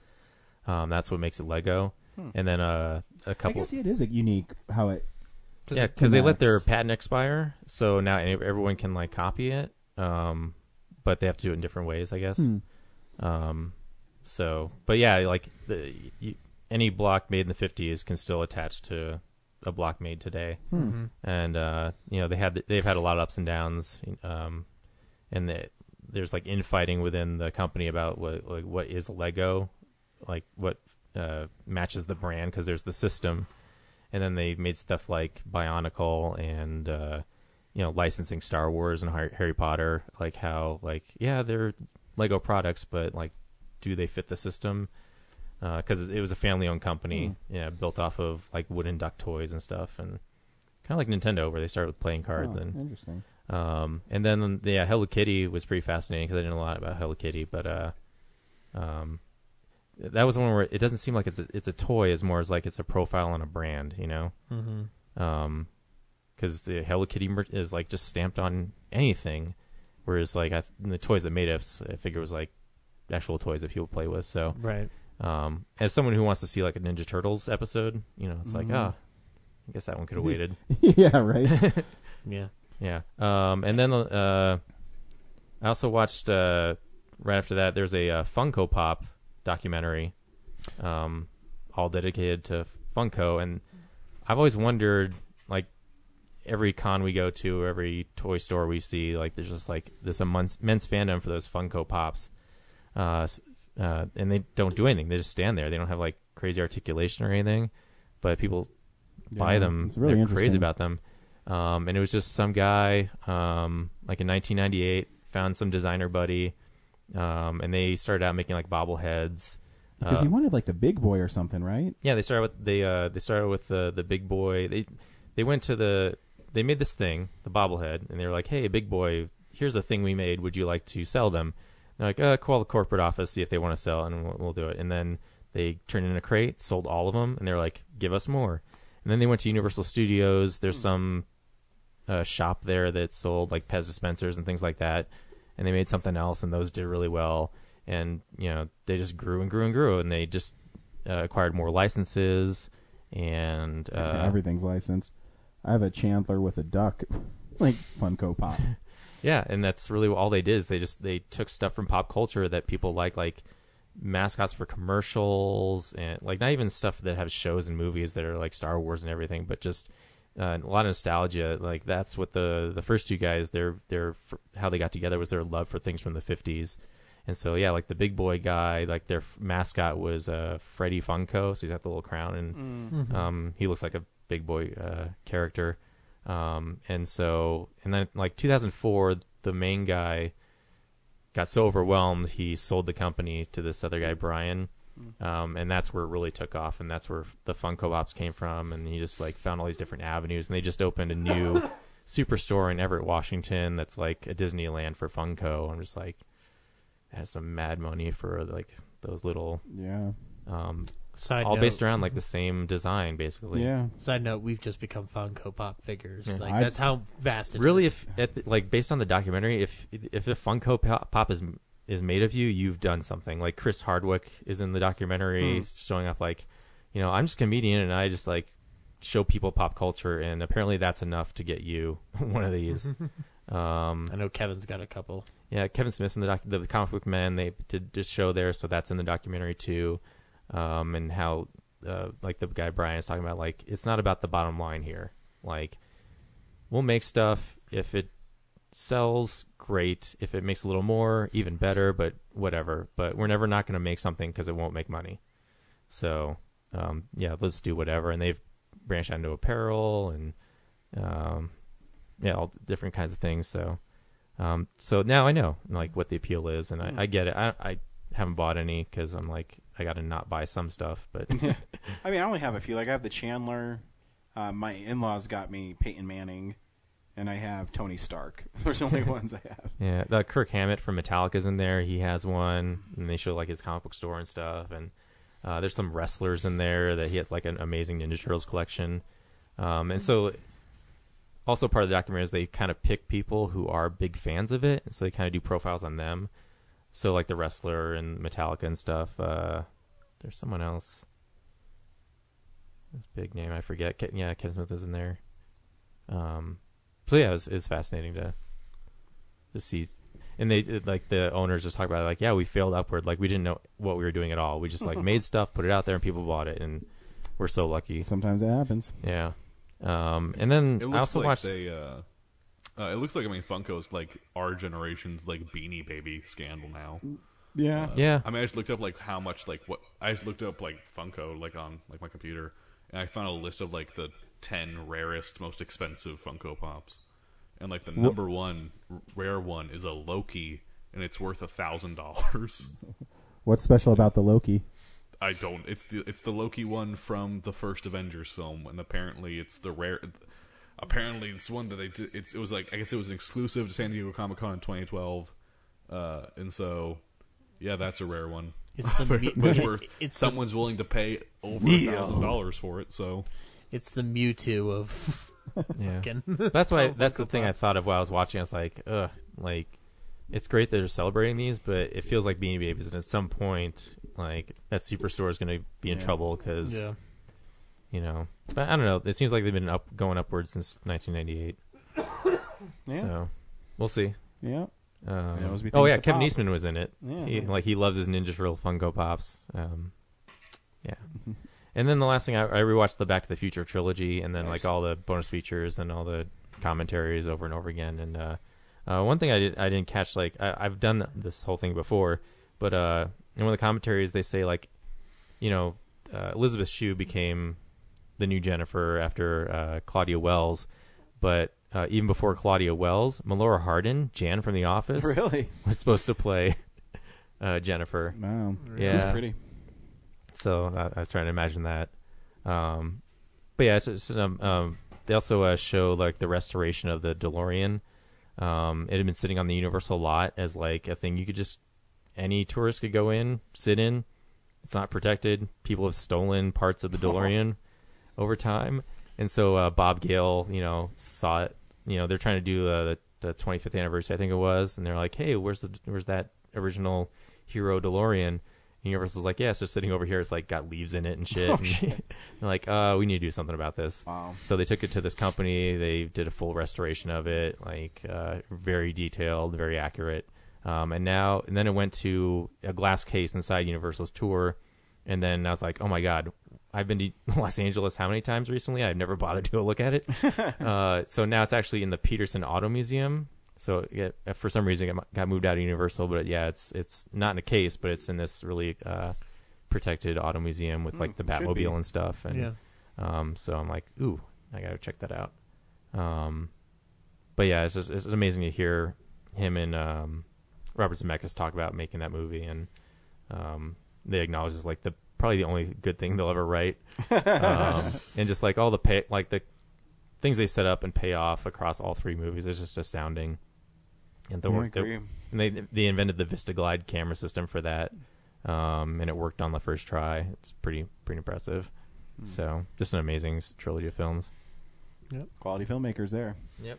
Um, that's what makes it Lego. Hmm. And then uh, a I couple. guess it is a unique how it. yeah, because they let their connects. patent expire, so now ev- everyone can like copy it. Um, but they have to do it in different ways, I guess. Hmm. Um, so, but yeah, like the you, any block made in the '50s can still attach to a block made today. Hmm. Mhm. And uh, you know they had they've had a lot of ups and downs. Um, and the, there's like infighting within the company about what like what is Lego, like what uh, matches the brand because there's the system, and then they made stuff like Bionicle and uh, you know licensing Star Wars and Harry Potter, like how like yeah they're Lego products, but like do they fit the system? Because it was a family-owned company, yeah, built off of like wooden duck toys and stuff, and kind of like Nintendo, where they started with playing cards Oh, and interesting. um, and then yeah, Hello Kitty was pretty fascinating because I didn't know a lot about Hello Kitty, but uh, um, that was one where it doesn't seem like it's a, it's a toy as more as like it's a profile on a brand, you know. Mhm. Um, because the Hello Kitty mer- is like just stamped on anything, whereas like I, the toys that made it, I figure was like actual toys that people play with. So Right. Um, as someone who wants to see like a Ninja Turtles episode, you know, it's like Mhm. ah, I guess that one could have waited. <laughs> <laughs> Yeah, <laughs> right. Yeah. Yeah. Um, and then uh, I also watched uh, right after that. There's a uh, Funko Pop documentary, um, all dedicated to Funko, and I've always wondered, like, every con we go to, every toy store we see, like, there's just like this immense, immense fandom for those Funko Pops, uh, uh, and they don't do anything. They just stand there. They don't have like crazy articulation or anything, but people buy them. it's really They're crazy about them. Um, and it was just some guy, um, like in 1998, found some designer buddy, um, and they started out making like bobbleheads. Because Uh, he wanted like the big boy or something, right? yeah, they started with they uh, they started with the the big boy. They they went to the they made this thing, the bobblehead, and they were like, "Hey, big boy, here's a thing we made. Would you like to sell them?" And they're like, uh, "Call the corporate office, see if they want to sell, and we'll, we'll do it." And then they turned in a crate, sold all of them, and they're like, "Give us more." And then they went to Universal Studios. There's some uh, shop there that sold like Pez dispensers and things like that, and they made something else, and those did really well. And you know, they just grew and grew and grew, and they just uh, acquired more licenses, and uh, Everything's licensed. I have a Chandler with a duck, <laughs> like Funko Pop. <laughs> Yeah, and that's really all they did is they just they took stuff from pop culture that people like, like mascots for commercials, and like not even stuff that have shows and movies that are like Star Wars and everything, but just uh, a lot of nostalgia. Like that's what the the first two guys their their how they got together was their love for things from the fifties. And so yeah, like the big boy guy, like their f- mascot was uh, Freddy Funko, so he's got the little crown, and Mm. Mhm. um, he looks like a big boy uh, character. Um, and so, and then like 2004, the main guy got so overwhelmed he sold the company to this other guy, Brian. Um, and that's where it really took off, and that's where the Funko Pops came from. And he just like found all these different avenues, and they just opened a new <laughs> superstore in Everett, Washington. That's like a Disneyland for Funko. I'm just like, has some mad money for like those little Yeah. um, Side all note- based around like the same design, basically. Yeah. Side note: We've just become Funko Pop figures. Yeah. Like I- that's how vast it is. really, if at the, like based on the documentary, if if a Funko Pop Pop is is made of you, you've done something. Like Chris Hardwick is in the documentary Hmm. showing off like, you know, I'm just a comedian and I just like show people pop culture and apparently that's enough to get you <laughs> one of these. <laughs> um I know Kevin's got a couple. yeah, Kevin Smith's in the doc- the comic book man. They did just show there, so that's in the documentary too. Um, and how, uh, like the guy Brian is talking about, like it's not about the bottom line here. Like, we'll make stuff if it sells, great. If it makes a little more, even better. But whatever. But we're never not going to make something because it won't make money. So, um, yeah, let's do whatever. And they've branched out into apparel and, um, yeah, all different kinds of things. So. Um, so now I know like what the appeal is, and I, I get it. I, I haven't bought any because I'm like I got to not buy some stuff, but <laughs> I mean, I only have a few. Like I have the Chandler. Uh, my in-laws got me Peyton Manning, and I have Tony Stark. <laughs> Those are the only <laughs> ones I have. yeah, the Kirk Hammett from Metallica's in there. He has one, and they show like his comic book store and stuff. And uh, there's some wrestlers in there that he has like an amazing Ninja Turtles collection. Um, and so also part of the documentary is they kind of pick people who are big fans of it, and so they kind of do profiles on them. So like the wrestler and Metallica and stuff. Uh, there's someone else. This big name I forget. Ke- yeah, Kevin Smith is in there. Um, so yeah, it was, it was fascinating to to see, and they it- like the owners just talk about it, like, yeah, we failed upward. Like we didn't know what we were doing at all. We just like <laughs> made stuff, put it out there, and people bought it, and we're so lucky. Sometimes it happens. Yeah. Um, and then It I looks also like watched. they. Uh, uh, it looks like I mean Funko's like our generation's like Beanie Baby scandal now. Yeah. Uh, Yeah. I mean, I just looked up like how much like what I just looked up like Funko like on like my computer, and I found a list of like the ten rarest, most expensive Funko Pops, and like the number one rare one is a Loki, and it's worth a thousand dollars. <laughs> What's special about the Loki? I don't. It's the it's the Loki one from the first Avengers film, and apparently it's the rare. Apparently, it's one that they did. It's it was like I guess it was an exclusive to San Diego Comic Con in 2012, uh, and so yeah, that's a rare one. It's the <laughs> But- me- it's worth it's the- someone's willing to pay over a thousand dollars for it. So It's the Mewtwo of <laughs> Yeah. fucking. that's why <laughs> that's the thing I thought of while I was watching. I was like, ugh, like it's great that they're celebrating these, but it feels like Beanie Babies, and at some point, like that superstore is going to be in Yeah. trouble because, Yeah. you know, but I don't know. It seems like they've been up going upwards since 1998. Yeah. So we'll see. Yeah. Um, There always be oh yeah, Kevin pop. Eastman was in it. Yeah. He, like he loves his Ninja Turtle Funko Pops. Um, yeah. <laughs> and then the last thing I, I rewatched the Back to the Future trilogy, and then Nice. like all the bonus features and all the commentaries over and over again. And uh, uh, one thing I did I didn't catch like I, I've done this whole thing before, but uh, in one of the commentaries they say like, you know, uh, Elizabeth Shue became the new Jennifer after uh, Claudia Wells, but uh, even before Claudia Wells, Melora Hardin, Jan from The Office, <laughs> Really? was supposed to play <laughs> uh, Jennifer. Wow. Yeah. She's pretty. So uh, I was trying to imagine that. Um, but yeah, it's, it's, um, um, they also uh, show like the restoration of the DeLorean. Um, it had been sitting on the Universal lot as like a thing you could just any tourist could go in, sit in. It's not protected. People have stolen parts of the <laughs> DeLorean over time, and so uh, Bob Gale, you know, saw it. You know, they're trying to do uh, the, the 25th anniversary, I think it was, and they're like, "Hey, where's the where's that original hero DeLorean?" And Universal's like, "Yeah, it's just sitting over here. It's like got leaves in it and <laughs> shit." Oh, And shit. <laughs> they're like, "Uh, we need to do something about this." Wow. So they took it to this company. They did a full restoration of it, like uh, very detailed, very accurate. Um, and now, and then it went to a glass case inside Universal's tour. And then I was like, oh my god, I've been to <laughs> Los Angeles how many times recently? I've never bothered to go look at it. uh, so now it's actually in the Petersen Auto Museum. So it, for some reason, it got moved out of Universal, but yeah, it's it's not in a case, but it's in this really uh, protected auto museum with like Mm, the it should be. Batmobile and stuff. And Yeah. um, so I'm like, ooh, I gotta check that out. Um, but yeah, it's just it's amazing to hear him and um, Robert Zemeckis talk about making that movie, and um, they acknowledge it's like the probably the only good thing they'll ever write, um, <laughs> and just like all the pay, like the things they set up and pay off across all three movies is just astounding. And the I work that and they they invented the Vista Glide camera system for that, um, and it worked on the first try. It's pretty pretty impressive. Hmm. So just an amazing trilogy of films. Yep, Quality filmmakers there. Yep.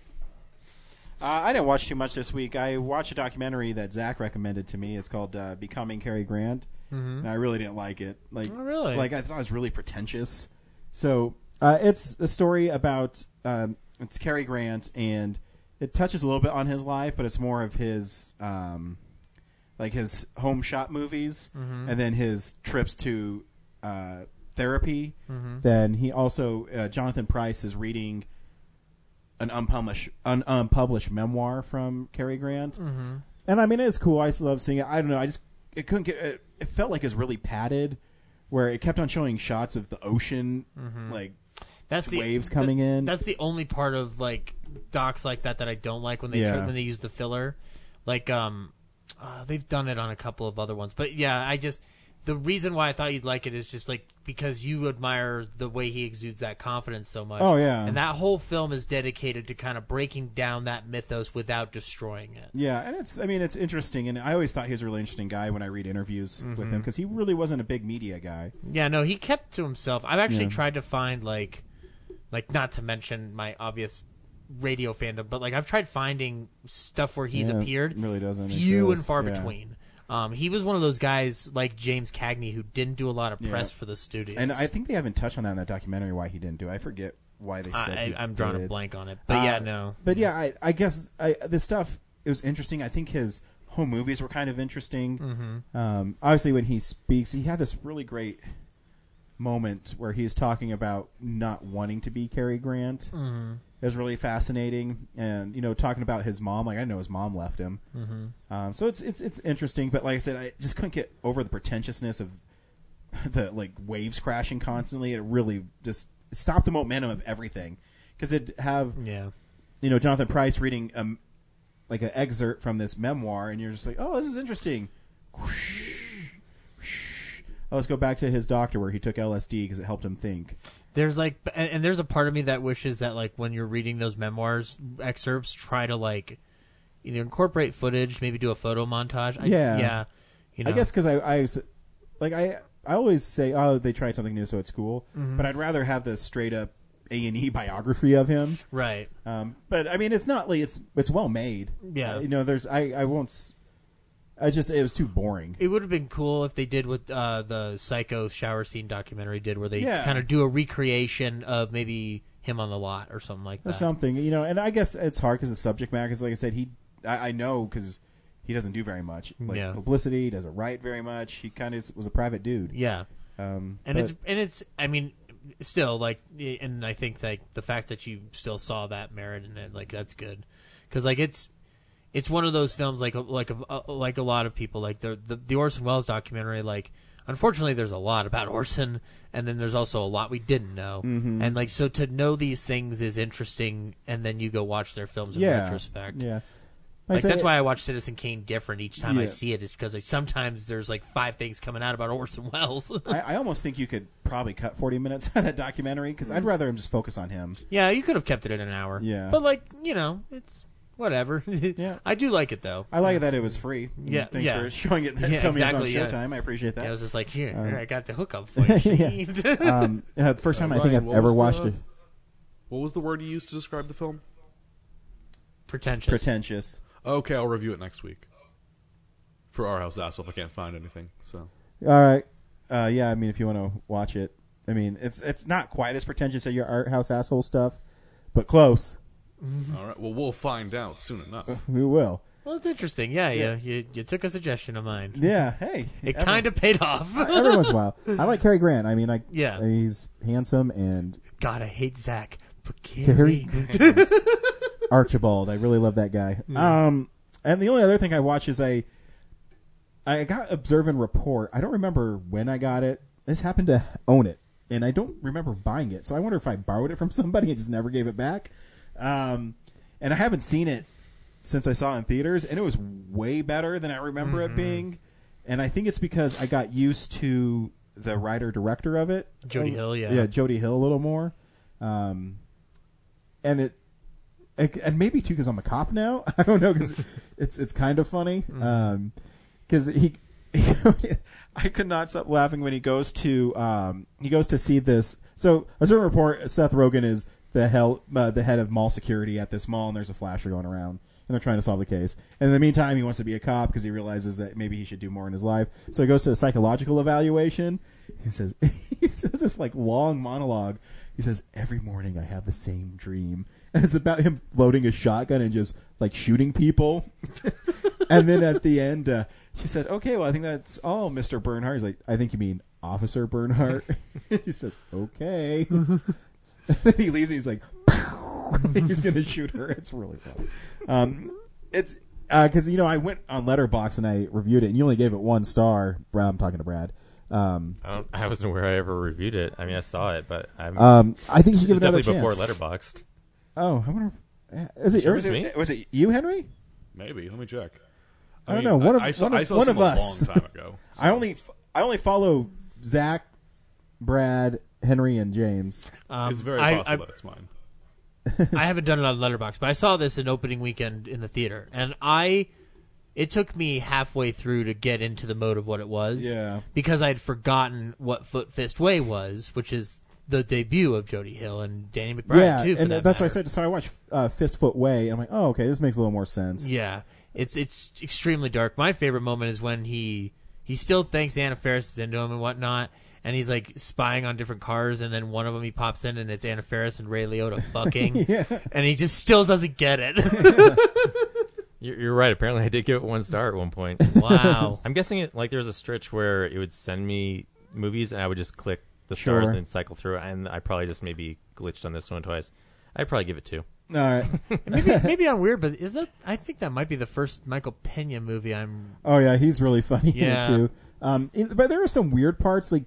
Uh, I didn't watch too much this week. I watched a documentary that Zach recommended to me. It's called uh, "Becoming Cary Grant," Mhm. and I really didn't like it. Like, Oh, really? Like I thought it was really pretentious. So uh, it's a story about um, it's Cary Grant, and it touches a little bit on his life, but it's more of his um, like his home shot movies, Mhm. and then his trips to uh, therapy. Mhm. Then he also uh, Jonathan Pryce is reading an unpublished un- unpublished memoir from Cary Grant, Mhm. and I mean it's cool. I love seeing it. I don't know. I just it couldn't get. It, it felt like it was really padded, where it kept on showing shots of the ocean, Mhm. like That's the waves coming that- in. That's the only part of like docs like that that I don't like when they Yeah. when they use the filler. Like um, uh, they've done it on a couple of other ones, but yeah, I just the reason why I thought you'd like it is just like because you admire the way he exudes that confidence so much. Oh, yeah. and that whole film is dedicated to kind of breaking down that mythos without destroying it. Yeah, and it's I mean it's interesting, and I always thought he was a really interesting guy when I read interviews with Mhm. him because he really wasn't a big media guy. Yeah, no, he kept to himself. I've actually Yeah. tried to find like, like not to mention my obvious radio fandom, but like I've tried finding stuff where he's Yeah, appeared. really doesn't Few and far yeah. between. Um, he was one of those guys like James Cagney who didn't do a lot of press Yeah. for the studio. and I think they haven't touched on that in that documentary why he didn't do. it. I forget why they said. I- I'm drawing a blank on it, but yeah, no. But yeah, I, I guess I, the stuff it was interesting. I think his home movies were kind of interesting. Mhm. Um, obviously, when he speaks, he had this really great moment where he's talking about not wanting to be Cary Grant. Mhm. It was really fascinating, and you know, talking about his mom. Like I know his mom left him. Mhm. Um, so it's it's it's interesting, but like I said, I just couldn't get over the pretentiousness of <laughs> the like waves crashing constantly. It really just stopped the momentum of everything because it'd have Yeah. you know Jonathan Pryce reading um like an excerpt from this memoir, and you're just like, oh, this is interesting. Oh, let's go back to his doctor where he took LSD because it helped him think. There's like, and, and there's a part of me that wishes that like when you're reading those memoirs excerpts, try to like either incorporate footage, maybe do a photo montage. I, yeah, yeah. You know, I guess because I, I like I I always say, oh, they tried something new, so it's cool. Mhm. But I'd rather have the straight up A and E <laughs> biography of him. Right. Um, but I mean, it's not like it's it's well made. Yeah. Uh, you know, there's I I won't. s- I just it was too boring. It would have been cool if they did what uh, the Psycho shower scene documentary did, where they Yeah. kind of do a recreation of maybe him on the lot or something like that. or that. something, you know. And I guess it's hard because the subject matter. Because like I said, he I, I know because he doesn't do very much like Yeah. publicity. He doesn't write very much. He kind of was a private dude. Yeah. Um, and but- it's and it's I mean still like and I think like the fact that you still saw that merit in it like that's good because like it's it's one of those films like like a, like a lot of people like the, the the Orson Welles documentary like unfortunately there's a lot about <laughs> Orson and then there's also a lot we didn't know Mhm. and like so to know these things is interesting and then you go watch their films in Yeah. retrospect Yeah. like, Like I said, that's why I watch Citizen Kane different each time I see it is because like, sometimes there's like five things coming out about <laughs> Orson Welles I, I almost think you could probably cut 40 minutes <laughs> out of that documentary because I'd rather him just focus on him. Yeah, you could have kept it in an hour. Yeah. But like, you know, it's whatever. <laughs> yeah. I do like it though. I like that it was free. Yeah. Thanks yeah. for showing it. <laughs> Yeah, Tell me it's on exactly, yeah. Showtime. I appreciate that. Yeah, I was just like, here, Um, here, I got the hookup <laughs> for you. yeah. um, yeah, the first time I think Ryan, I've ever watched the- it. What was the word you used to describe the film? Pretentious. Pretentious. Okay, I'll review it next week. For our house asshole, if I can't find anything. So All right. Uh, yeah, I mean, if you want to watch it, I mean, it's it's not quite as pretentious as your art house asshole stuff, but close. All right, well we'll find out soon enough. <laughs> We will. Well, it's interesting. Yeah, Yeah. yeah. You, you took a suggestion of mine. Yeah. Hey, <laughs> It every- kind of paid off. <laughs> every once in a while, I like Cary Grant. I mean, like, Yeah. he's handsome and God, I hate Zach. But Cary Carrie. Archibald. I really love that guy. Yeah. Um, and the only other thing I watch is I, I got Observe and Report. I don't remember when I got it. This happened to own it, and I don't remember buying it. So I wonder if I borrowed it from somebody and just never gave it back. Um, and I haven't seen it since I saw it in theaters, and it was way better than I remember it Mhm. being. And I think it's because I got used to the writer director of it, Jody Hill, yeah. yeah, Jody Hill a little more. Um, and it, it and maybe too because I'm a cop now. <laughs> I don't know because <laughs> it's it's kind of funny. Mm-hmm. Um, because he, <laughs> I could not stop laughing when he goes to um he goes to see this. So a certain report, Seth Rogen is the hell uh, the head of mall security at this mall, and there's a flasher going around. and they're trying to solve the case. And in the meantime, he wants to be a cop because he realizes that maybe he should do more in his life. So he goes to a psychological evaluation. He says <laughs> he says this like long monologue. He says every morning I have the same dream, <laughs> and it's about him loading a shotgun and just like shooting people. <laughs> and then at the end, uh, she said, "Okay, well, I think that's all, Mister Barnhardt." He's like, "I think you mean Officer Barnhardt." she says, "Okay." And <laughs> then he leaves. And he's like, <laughs> he's gonna shoot her. It's really funny. Um, it's because you know I went on Letterboxd and I reviewed it, and you only gave it one star. Brad, I'm talking to Brad. Um, I don't. I wasn't aware I ever reviewed it. I mean, I saw it, but I'm. Um, I think you should give it another definitely before Letterboxd. Oh, I wonder. if- Is it, Sure, was, it's it me. was it you, Henry? Maybe. Let me check. I, don't mean, know. One of I saw, one I of, saw one some of us. a long time ago. so- <laughs> I only I only follow Zach, Brad, Henry, and James. Um, it's very I- possible I- that it's mine. <laughs> I haven't done it on Letterboxd, but I saw this in opening weekend in the theater, and I. It took me halfway through to get into the mode of what it was. Yeah. Because I had forgotten what Foot Fist Way was, which is the debut of Jody Hill and Danny McBride yeah, too. For and that that's why I said. So I watched uh, Fistfoot Way, and I'm like, oh, okay, this makes a little more sense. Yeah, it's it's extremely dark. My favorite moment is when he he still thinks Anna Faris is into him and whatnot, and he's like spying on different cars, and then one of them he pops in and it's Anna Faris and Ray Liotta fucking, <laughs> Yeah. and he just still doesn't get it. <laughs> You're, you're right. Apparently, I did give it one star at one point. <laughs> Wow. I'm guessing it like there was a stretch where it would send me movies, and I would just click the stars Sure. and then cycle through. it, And I probably just maybe glitched on this one twice. I'd probably give it two. All right. maybe maybe I'm weird, but is that I think that might be the first Michael Pena movie I'm. Oh yeah, he's really funny in Yeah. too. Um, in- but there are some weird parts. Like,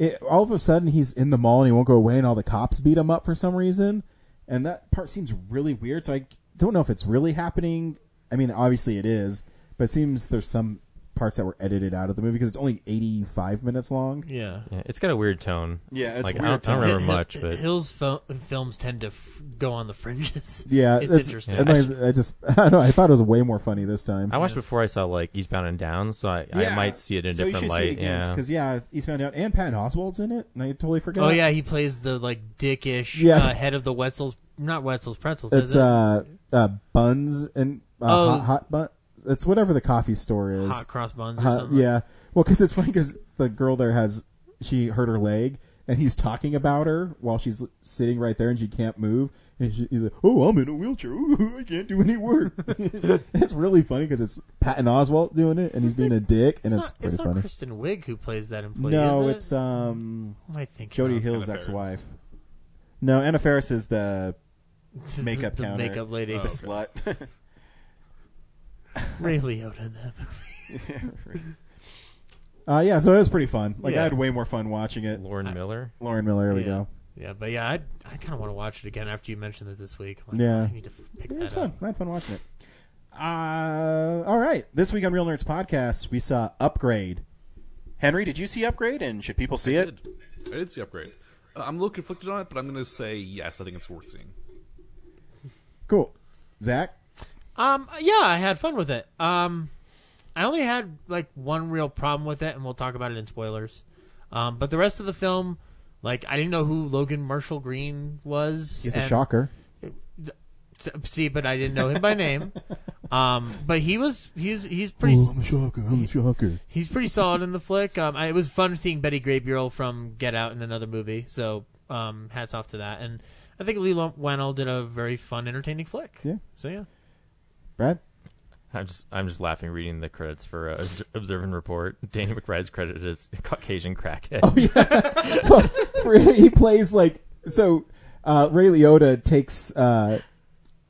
it, all of a sudden he's in the mall and he won't go away, and all the cops beat him up for some reason, and that part seems really weird. So I don't know if it's really happening. I mean, obviously it is, but it seems there's some parts that were edited out of the movie because it's only 85 minutes long. Yeah. Yeah, it's got a weird tone. Yeah, it's like I don't, I don't remember Hill- much, but Hill's fil- films tend to f- go on the fringes. <laughs> Yeah, it's that's- interesting. and I, I just <laughs> I don't know. I thought it was way more funny this time. I watched before I saw like Eastbound and Down, so I, I might see it in a so you different should see it light. again, yeah, because yeah, Eastbound Out and Patton Oswalt's in it, and I totally forgot. Oh yeah, he plays the like dickish Yeah. uh, head of the Wetzel's, not Wetzel's Pretzels. It's is it? uh, uh buns and uh, Oh. hot, hot bun. It's whatever the coffee store is. Hot cross buns or Hot- something. Yeah. Well, because it's funny because the girl there has she hurt her leg and he's talking about her while she's sitting right there and she can't move. And she, he's like, "Oh, I'm in a wheelchair. Ooh, <laughs> I can't do any work." <laughs> it's really funny because it's Patton Oswalt doing it and he's being a dick, and it's, it's, not, pretty it's not funny. Kristen Wiig who plays that employee. no, is it? it's um, I think Jody not. Hill's Anna ex-wife. No, Anna Faris is the <laughs> makeup the counter, makeup lady. the Oh, slut. <laughs> Ray Liotta in that movie. <laughs> Uh, yeah, so it was pretty fun. Like Yeah. I had way more fun watching it. Lauren Miller. Lauren Miller, there we yeah. go. Yeah, but yeah, I I kind of want to watch it again after you mentioned it this week. I'm like, Yeah. I need to f- pick It that was fun. up. I had fun watching it. Uh, all right. This week on Real Nerds Podcast, we saw Upgrade. Henry, did you see Upgrade? And should people see I it? did. I did see Upgrade. Uh, I'm a little conflicted on it, but I'm going to say yes. I think it's worth seeing. Cool. Zach? Um, yeah, I had fun with it. Um, I only had like one real problem with it, and we'll talk about it in spoilers. Um, but the rest of the film, like, I didn't know who Logan Marshall Green was. He's the and- shocker. See, but I didn't know him by name. <laughs> Um, but he was he's he's pretty Oh, I'm a shocker. I'm a shocker. he's pretty solid in the flick. Um, I, it was fun seeing Betty Gabriel from Get Out in another movie. So um, hats off to that. And I think Leigh Whannell did a very fun, entertaining flick. Yeah. So yeah. Brad? I'm just I'm just laughing reading the credits for uh, Obs- Observe and Report. <laughs> Danny McBride's credited as Caucasian crackhead. Oh, yeah. <laughs> well, he plays like. So, uh, Ray Liotta takes uh,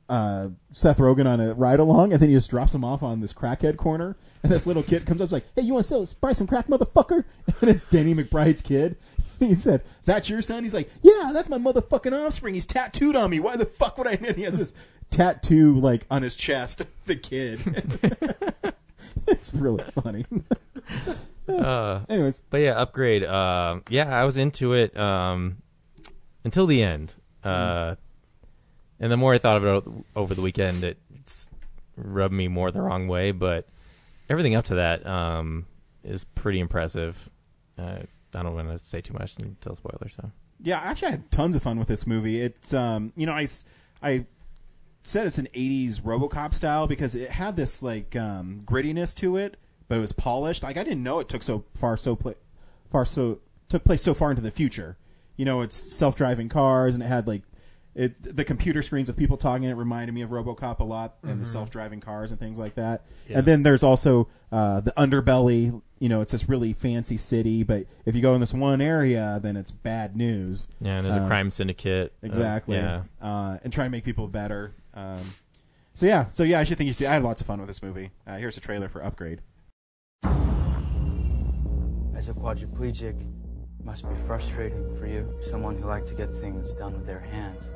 uh, Seth Rogen on a ride along, and then he just drops him off on this crackhead corner. And this little kid comes up, and is like, "Hey, you want to buy some crack, motherfucker?" <laughs> And it's Danny McBride's kid. He said, "That's your son." He's like, "Yeah, that's my motherfucking offspring. He's tattooed on me. Why the fuck would I?" And he has this tattoo like on his chest. <laughs> The kid. <laughs> it's really funny. <laughs> Uh, Anyways, but yeah, upgrade. Um, yeah, I was into it um, until the end, uh, and the more I thought of it over the weekend, it rubbed me more the wrong way. But everything up to that um, is pretty impressive. Uh, I don't want to say too much until spoilers. So Yeah, I actually, I had tons of fun with this movie. It's um, you know, I, I said it's an '80s RoboCop style because it had this like um, grittiness to it, but it was polished. Like I didn't know it took so far so pla- far so took place so far into the future. You know, it's self-driving cars, and it had like it the computer screens of people talking. It reminded me of RoboCop a lot, and the Mhm. self-driving cars and things like that. Yeah. And then there's also uh, the underbelly. You know, it's this really fancy city, but if you go in this one area, then it's bad news. Yeah, and there's a Um, crime syndicate. Uh, Exactly. yeah. Uh, and try to make people better. Um, so yeah, so yeah, I should think you see. I had lots of fun with this movie. Uh, here's a trailer for Upgrade. As a quadriplegic, it must be frustrating for you, someone who liked to get things done with their hands.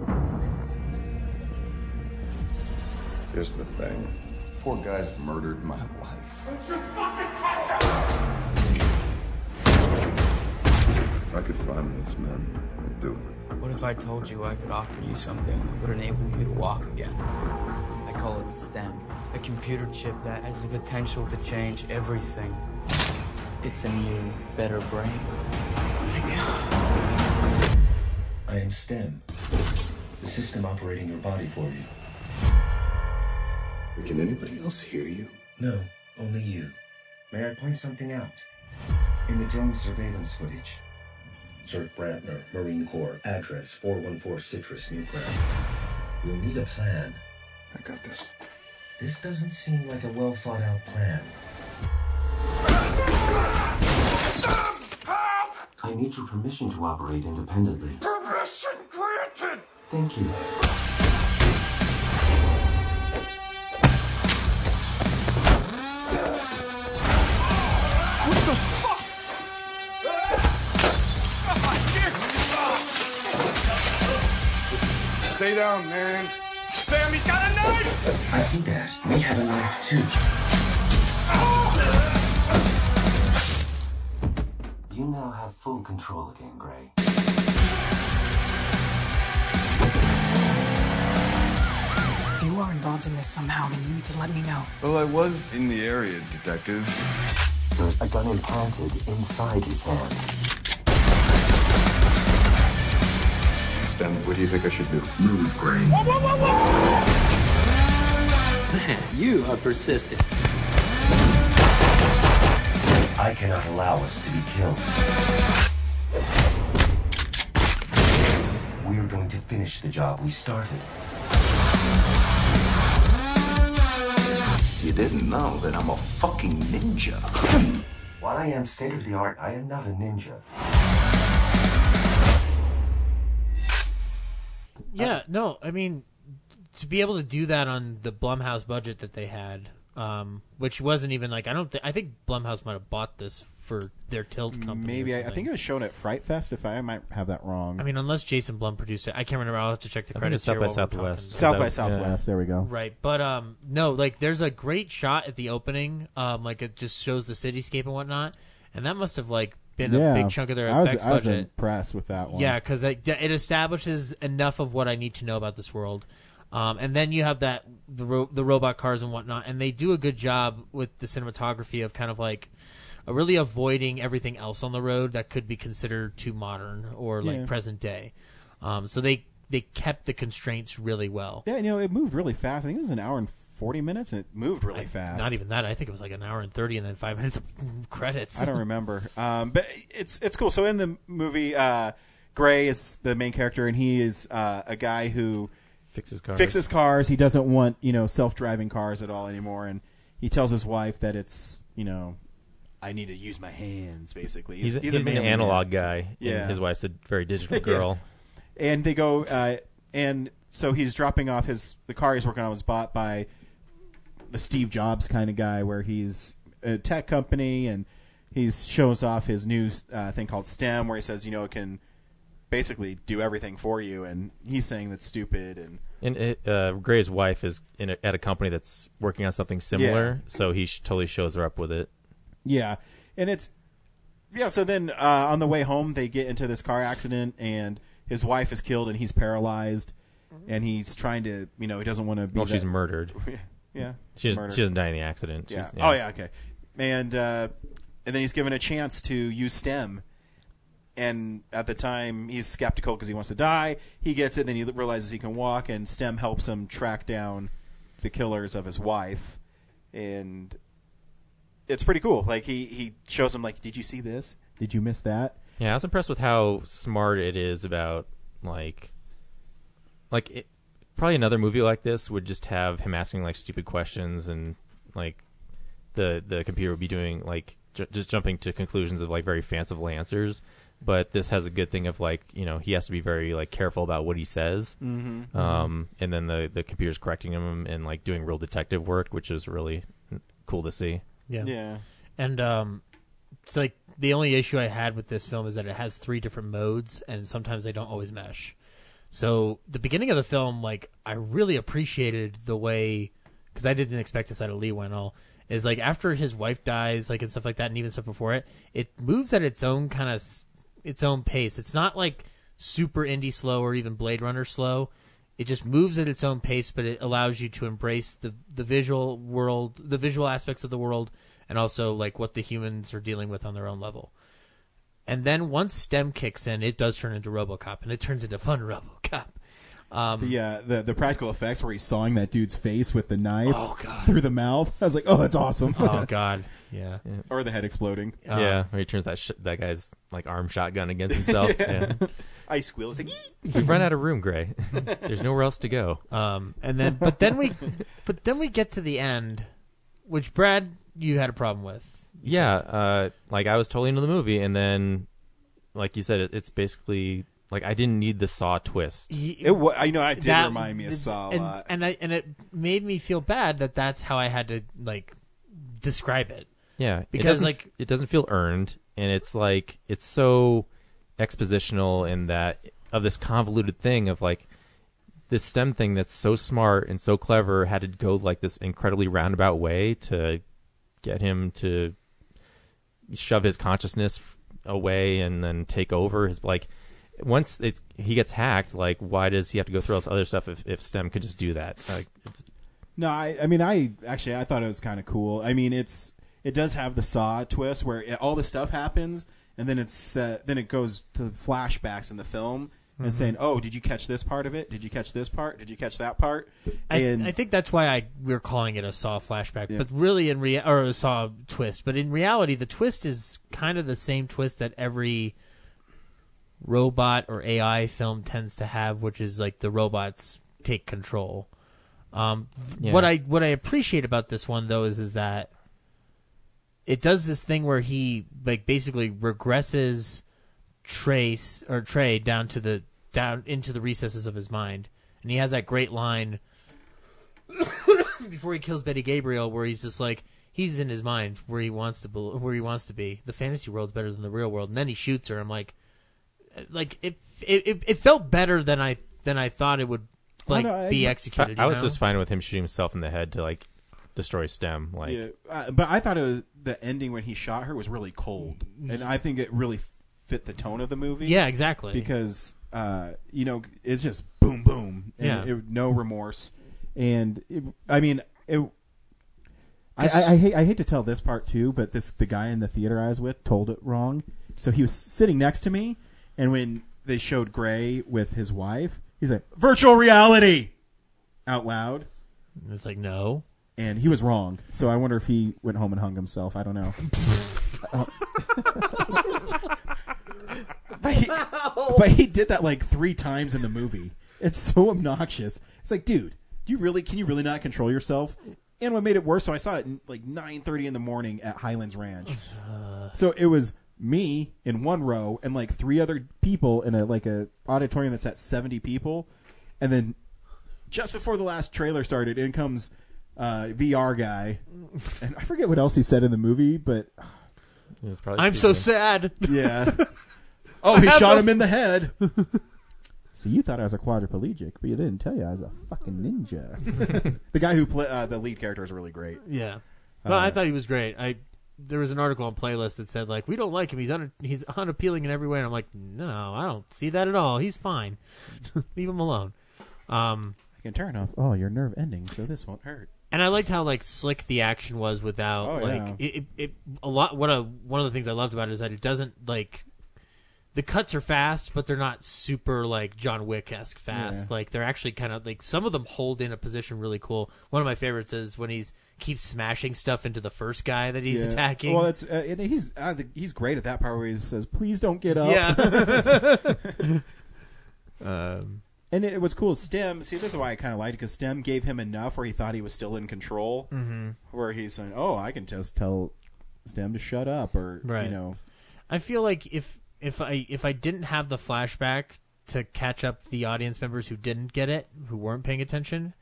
Here's the thing. Four guys murdered my wife. Don't you fucking touch her! If I could find those men, I'd do it. What if I told you I could offer you something that would enable you to walk again? I call it STEM, a computer chip that has the potential to change everything. It's a new, better brain. I am STEM, the system operating your body for you. Can anybody else hear you? No, only you. May I point something out? In the drone surveillance footage, Serk Brantner, uh, Marine Corps, address 414 Citrus, Newground. You'll need a plan. I got this. This doesn't seem like a well thought out plan. I need your permission to operate independently. Permission granted! Thank you. Stay down, man. Stem, he's got a knife! I see that. We have a knife too. You now have full control again, Gray. If you are involved in this somehow, then you need to let me know. Well, I was in the area, detective. There's a gun implanted inside his hand. Stem, um, what do you think I should do? Move, Gray. Man, you are persistent. I cannot allow us to be killed. We are going to finish the job we started. You didn't know that I'm a fucking ninja. While I am state of the art, I am not a ninja. Yeah, no, I mean, to be able to do that on the Blumhouse budget that they had, um, which wasn't even like I don't think I think Blumhouse might have bought this for their Tilt company. Maybe or I, I think it was shown at Fright Fest. If I, I might have that wrong. I mean, unless Jason Blum produced it, I can't remember. I'll have to check the I think credits. it's South by Southwest. South by Southwest. There we go. Right, but um, no, like there's a great shot at the opening. Um, like it just shows the cityscape and whatnot, and that must have like been yeah, a big chunk of their I was, effects I was budget. impressed with that one. Yeah, because it, it establishes enough of what I need to know about this world. Um, and then you have that the ro- the robot cars and whatnot, and they do a good job with the cinematography of kind of like uh, really avoiding everything else on the road that could be considered too modern or like Yeah. present day. Um, so they they kept the constraints really well. Yeah, you know, it moved really fast. I think it was an hour and forty minutes, and it moved really fast. Not even that. I think it was like an hour and thirty, and then five <laughs> minutes of credits. I don't remember. Um, but it's it's cool. So in the movie, uh, Gray is the main character, and he is uh, a guy who Fixes cars. Fixes cars. He doesn't want you know self driving cars at all anymore, and he tells his wife that it's you know. I need to use my hands, basically. He's, he's, a an analog man. guy. Yeah, And his wife's a very digital <laughs> Yeah. girl. and they go uh, and so he's dropping off his the car he's working on was bought by the Steve Jobs kind of guy where he's a tech company and he shows off his new uh, thing called STEM where he says you know it can basically do everything for you and he's saying that's stupid and And it, uh, Gray's wife is in a, at a company that's working on something similar, so he sh- totally shows her up with it. Yeah, and it's yeah. So then uh, on the way home, they get into this car accident, and his wife is killed, and he's paralyzed, and he's trying to, you know, he doesn't want to. be Well, she's murdered. <laughs> yeah, She doesn't, she doesn't die in the accident. Yeah. She's- Oh yeah. Okay. And uh, and then he's given a chance to use STEM, and at the time he's skeptical because he wants to die. He gets it, then he realizes he can walk, and Stem helps him track down the killers of his wife, and it's pretty cool. Like he he shows him like, did you see this? Did you miss that? Yeah, I was impressed with how smart it is about like, like it, probably another movie like this would just have him asking like stupid questions and like the the computer would be doing like ju- just jumping to conclusions of like very fanciful answers. But this has a good thing of like you know he has to be very like careful about what he says, Mhm. um, and then the the computer's correcting him and like doing real detective work, which is really cool to see. Yeah. Yeah. And um, it's like the only issue I had with this film is that it has three different modes, and sometimes they don't always mesh. So the beginning of the film, like I really appreciated the way because I didn't expect this out of Leigh Whannell. Is like after his wife dies, like and stuff like that, and even stuff before it, it moves at its own kind of its own pace. It's not like super indie slow or even Blade Runner slow. It just moves at its own pace, but it allows you to embrace the the visual world, the visual aspects of the world, and also like what the humans are dealing with on their own level. And then once STEM kicks in, it does turn into RoboCop, and it turns into fun <laughs> RoboCop. Um, The, uh, the the practical effects where he's sawing that dude's face with the knife Oh, God. through the mouth. <laughs> I was like, oh, that's awesome. Oh, <laughs> God. Yeah. Or the head exploding. Uh, yeah, where he turns that sh- that guy's like arm shotgun against himself. Yeah. yeah. Ice squeal. It's like, We've run out of room, Gray. There's nowhere else to go. Um, and then, but then we, but then we get to the end, which Brad, you had a problem with. You Yeah, uh, like I was totally into the movie, and then, like you said, it, it's basically like I didn't need the Saw twist. It wa- I know, it did that- remind me of the- Saw a and, lot. and I and it made me feel bad that that's how I had to like describe it. Yeah, it because doesn't- like it doesn't feel earned, and it's like it's so expositional in that of this convoluted thing of like this STEM thing that's so smart and so clever had to go like this incredibly roundabout way to get him to shove his consciousness away and then take over his like once it he gets hacked like why does he have to go through all this other stuff if, if STEM could just do that like No, I, I mean, I actually I thought it was kind of cool. I mean, it's it does have the Saw twist where it, all the stuff happens, and then it's uh, then it goes to flashbacks in the film and Mhm. saying, "Oh, did you catch this part of it? Did you catch this part? Did you catch that part?" I, I think that's why I we're calling it a Saw flashback, Yeah. but really in rea- or a Saw twist. But in reality, the twist is kind of the same twist that every robot or AI film tends to have, which is like the robots take control. Um, Yeah. What I what I appreciate about this one though is is that it does this thing where he like basically regresses Trace or Trey down to the down into the recesses of his mind, and he has that great line <coughs> before he kills Betty Gabriel, where he's just like he's in his mind where he wants to bel where he wants to be. The fantasy world's better than the real world, and then he shoots her. I'm like, like it it, it, it felt better than I than I thought it would like no, I- be executed. I, you was know? just fine with him shooting himself in the head to like destroy STEM like yeah, uh, but I thought it was, the ending when he shot her was really cold, and I think it really fit the tone of the movie. Yeah, exactly. Because uh, you know it's just boom, boom, and Yeah. it, no remorse, and it, I mean it. I, I, I hate I hate to tell this part too, but this the guy in the theater I was with told it wrong. So he was sitting next to me, and when they showed Gray with his wife, he's like virtual reality out loud. It's like no, and he was wrong. So I wonder if he went home and hung himself. I don't know. <laughs> <laughs> But, he, <laughs> but he did that like three times in the movie. It's so obnoxious. It's like, dude, do you really? Can you really not control yourself? And what made it worse? So I saw it in like nine thirty in the morning at Highlands Ranch. So it was me in one row and like three other people in a like a auditorium that's at seventy people, and then just before the last trailer started, in comes uh, VR guy, and I forget what else he said in the movie, but It's probably I'm so stupid. sad. yeah. <laughs> Oh, he shot the- him in the head. <laughs> so you thought I was a quadriplegic, but you didn't tell you I was a fucking ninja. <laughs> the guy who play uh, the lead character is really great. Yeah. Well, Uh, I thought he was great. I there was an article on playlist that said like we don't like him. He's un, he's unappealing in every way. And I'm like, no, I don't see that at all. He's fine. <laughs> Leave him alone. Um, I can turn off all your nerve endings, so this won't hurt. and I liked how like slick the action was without Oh, like yeah. it, it, it. A lot. What a one of the things I loved about it is that it doesn't like the cuts are fast, but they're not super like John Wick esque fast. Yeah. Like they're actually kind of like some of them hold in a position really cool. One of my favorites is when he's keeps smashing stuff into the first guy that he's Yeah. attacking. Well, it's uh, and he's uh, he's great at that part where he says, "Please don't get up." Yeah. <laughs> um, and it, what's cool is Stem. See, this is why I kind of liked it because Stem gave him enough where he thought he was still in control. Mhm. Where he's saying, "Oh, I can just tell Stem to shut up," or Right. you know, I feel like if if I if I didn't have the flashback to catch up the audience members who didn't get it, who weren't paying attention,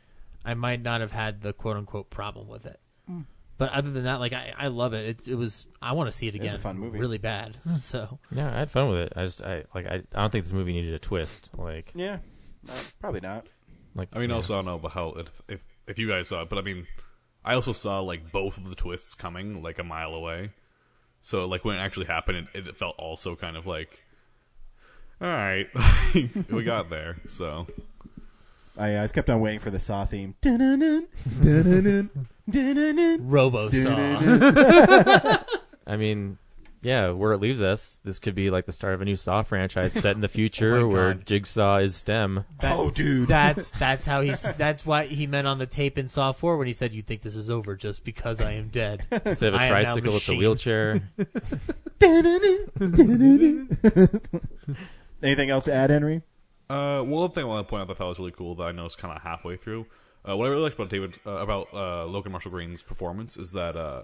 I might not have had the quote unquote problem with it. Mm. But other than that, like I, I love it. It's it was I want to see it again. It's a again. fun movie. really bad. <laughs> So Yeah, I had fun with it. I just I like I, I don't think this movie needed a twist. Like yeah, uh, probably not. Like I mean, yeah. also I don't know about how if, if if you guys saw it, but I mean, I also saw like both of the twists coming like a mile away. So like when it actually happened, it, it felt also kind of like, all right, <laughs> we got there. So I, I just kept on waiting for the Saw theme. Dun-dun-dun, dun-dun-dun, dun-dun-dun, Robo dun-dun-dun. <laughs> I mean, yeah, where it leaves us, this could be like the start of a new Saw franchise set in the <laughs> future Oh my where God. Jigsaw is STEM. That- Oh, dude. that's that's how he's that's what he meant on the tape in Saw Four when he said, "You think this is over just because I am dead." <laughs> Instead of a I am now tricycle, it's a machine." wheelchair. <laughs> Anything else to add, Henry? Uh, one thing I want to point out that I thought was really cool that I know is kind of halfway through. Uh, what I really liked about David uh, about uh, Logan Marshall Green's performance is that uh,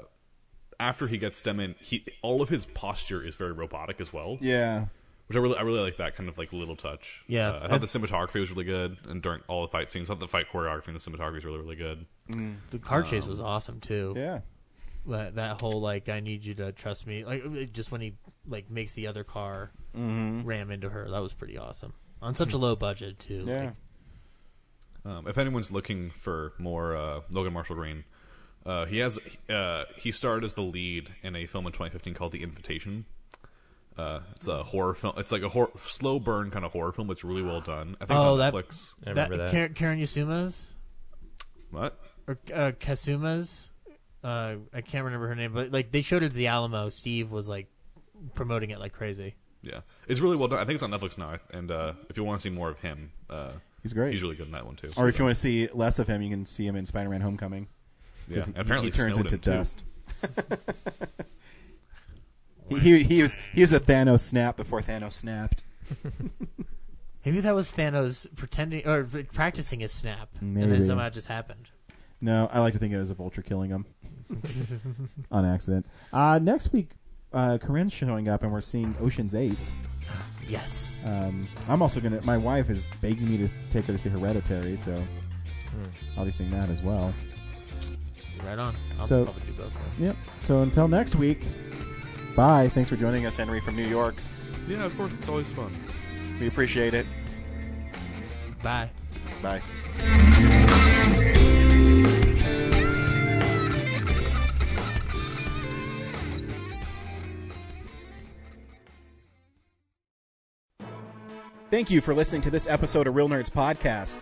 after he gets stem in, he all of his posture is very robotic as well. Yeah. which I really I really like that kind of like little touch. Yeah. uh, I thought the cinematography was really good, and during all the fight scenes, I thought the fight choreography and the cinematography was really really good. The car chase Um, was awesome too. Yeah. That that whole like I need you to trust me like just when he like makes the other car Mhm. ram into her that was pretty awesome on such a low budget too. Yeah. Like, Um, if anyone's looking for more uh, Logan Marshall Green, uh, he has uh, he starred as the lead in a film in 2015 called The Invitation. Uh, it's a horror film. It's like a hor- slow burn kind of horror film. It's really well done. I think oh, it's on that, Netflix. that, Karen, Karen Yasuma's What? or uh, Kusama's. Uh, I can't remember her name, but like they showed it to the Alamo. Steve was like promoting it like crazy. Yeah, it's really well done. I think it's on Netflix now. And uh, if you want to see more of him, uh, He's great. He's really good in that one too. Or if you want to see less of him, you can see him in Spider-Man: Homecoming. Yeah, 'Cause he, apparently he turns into dust. he, <laughs> he he was he was a Thanos snap before Thanos snapped. <laughs> Maybe that was Thanos pretending or practicing his snap, and then somehow it just happened. No, I like to think it was a vulture killing him <laughs> on accident. Uh, next week, uh, Corinne's showing up, and we're seeing Ocean's Eight. <gasps> Yes. Um, I'm also gonna. My wife is begging me to take her to see Hereditary, so Hmm. I'll be seeing that as well. Right on. I'll so, probably do both. Yep. So until next week, bye. Thanks for joining us, Henry from New York. Yeah, of course. It's always fun. We appreciate it. Bye. Bye. Thank you for listening to this episode of Real Nerds Podcast.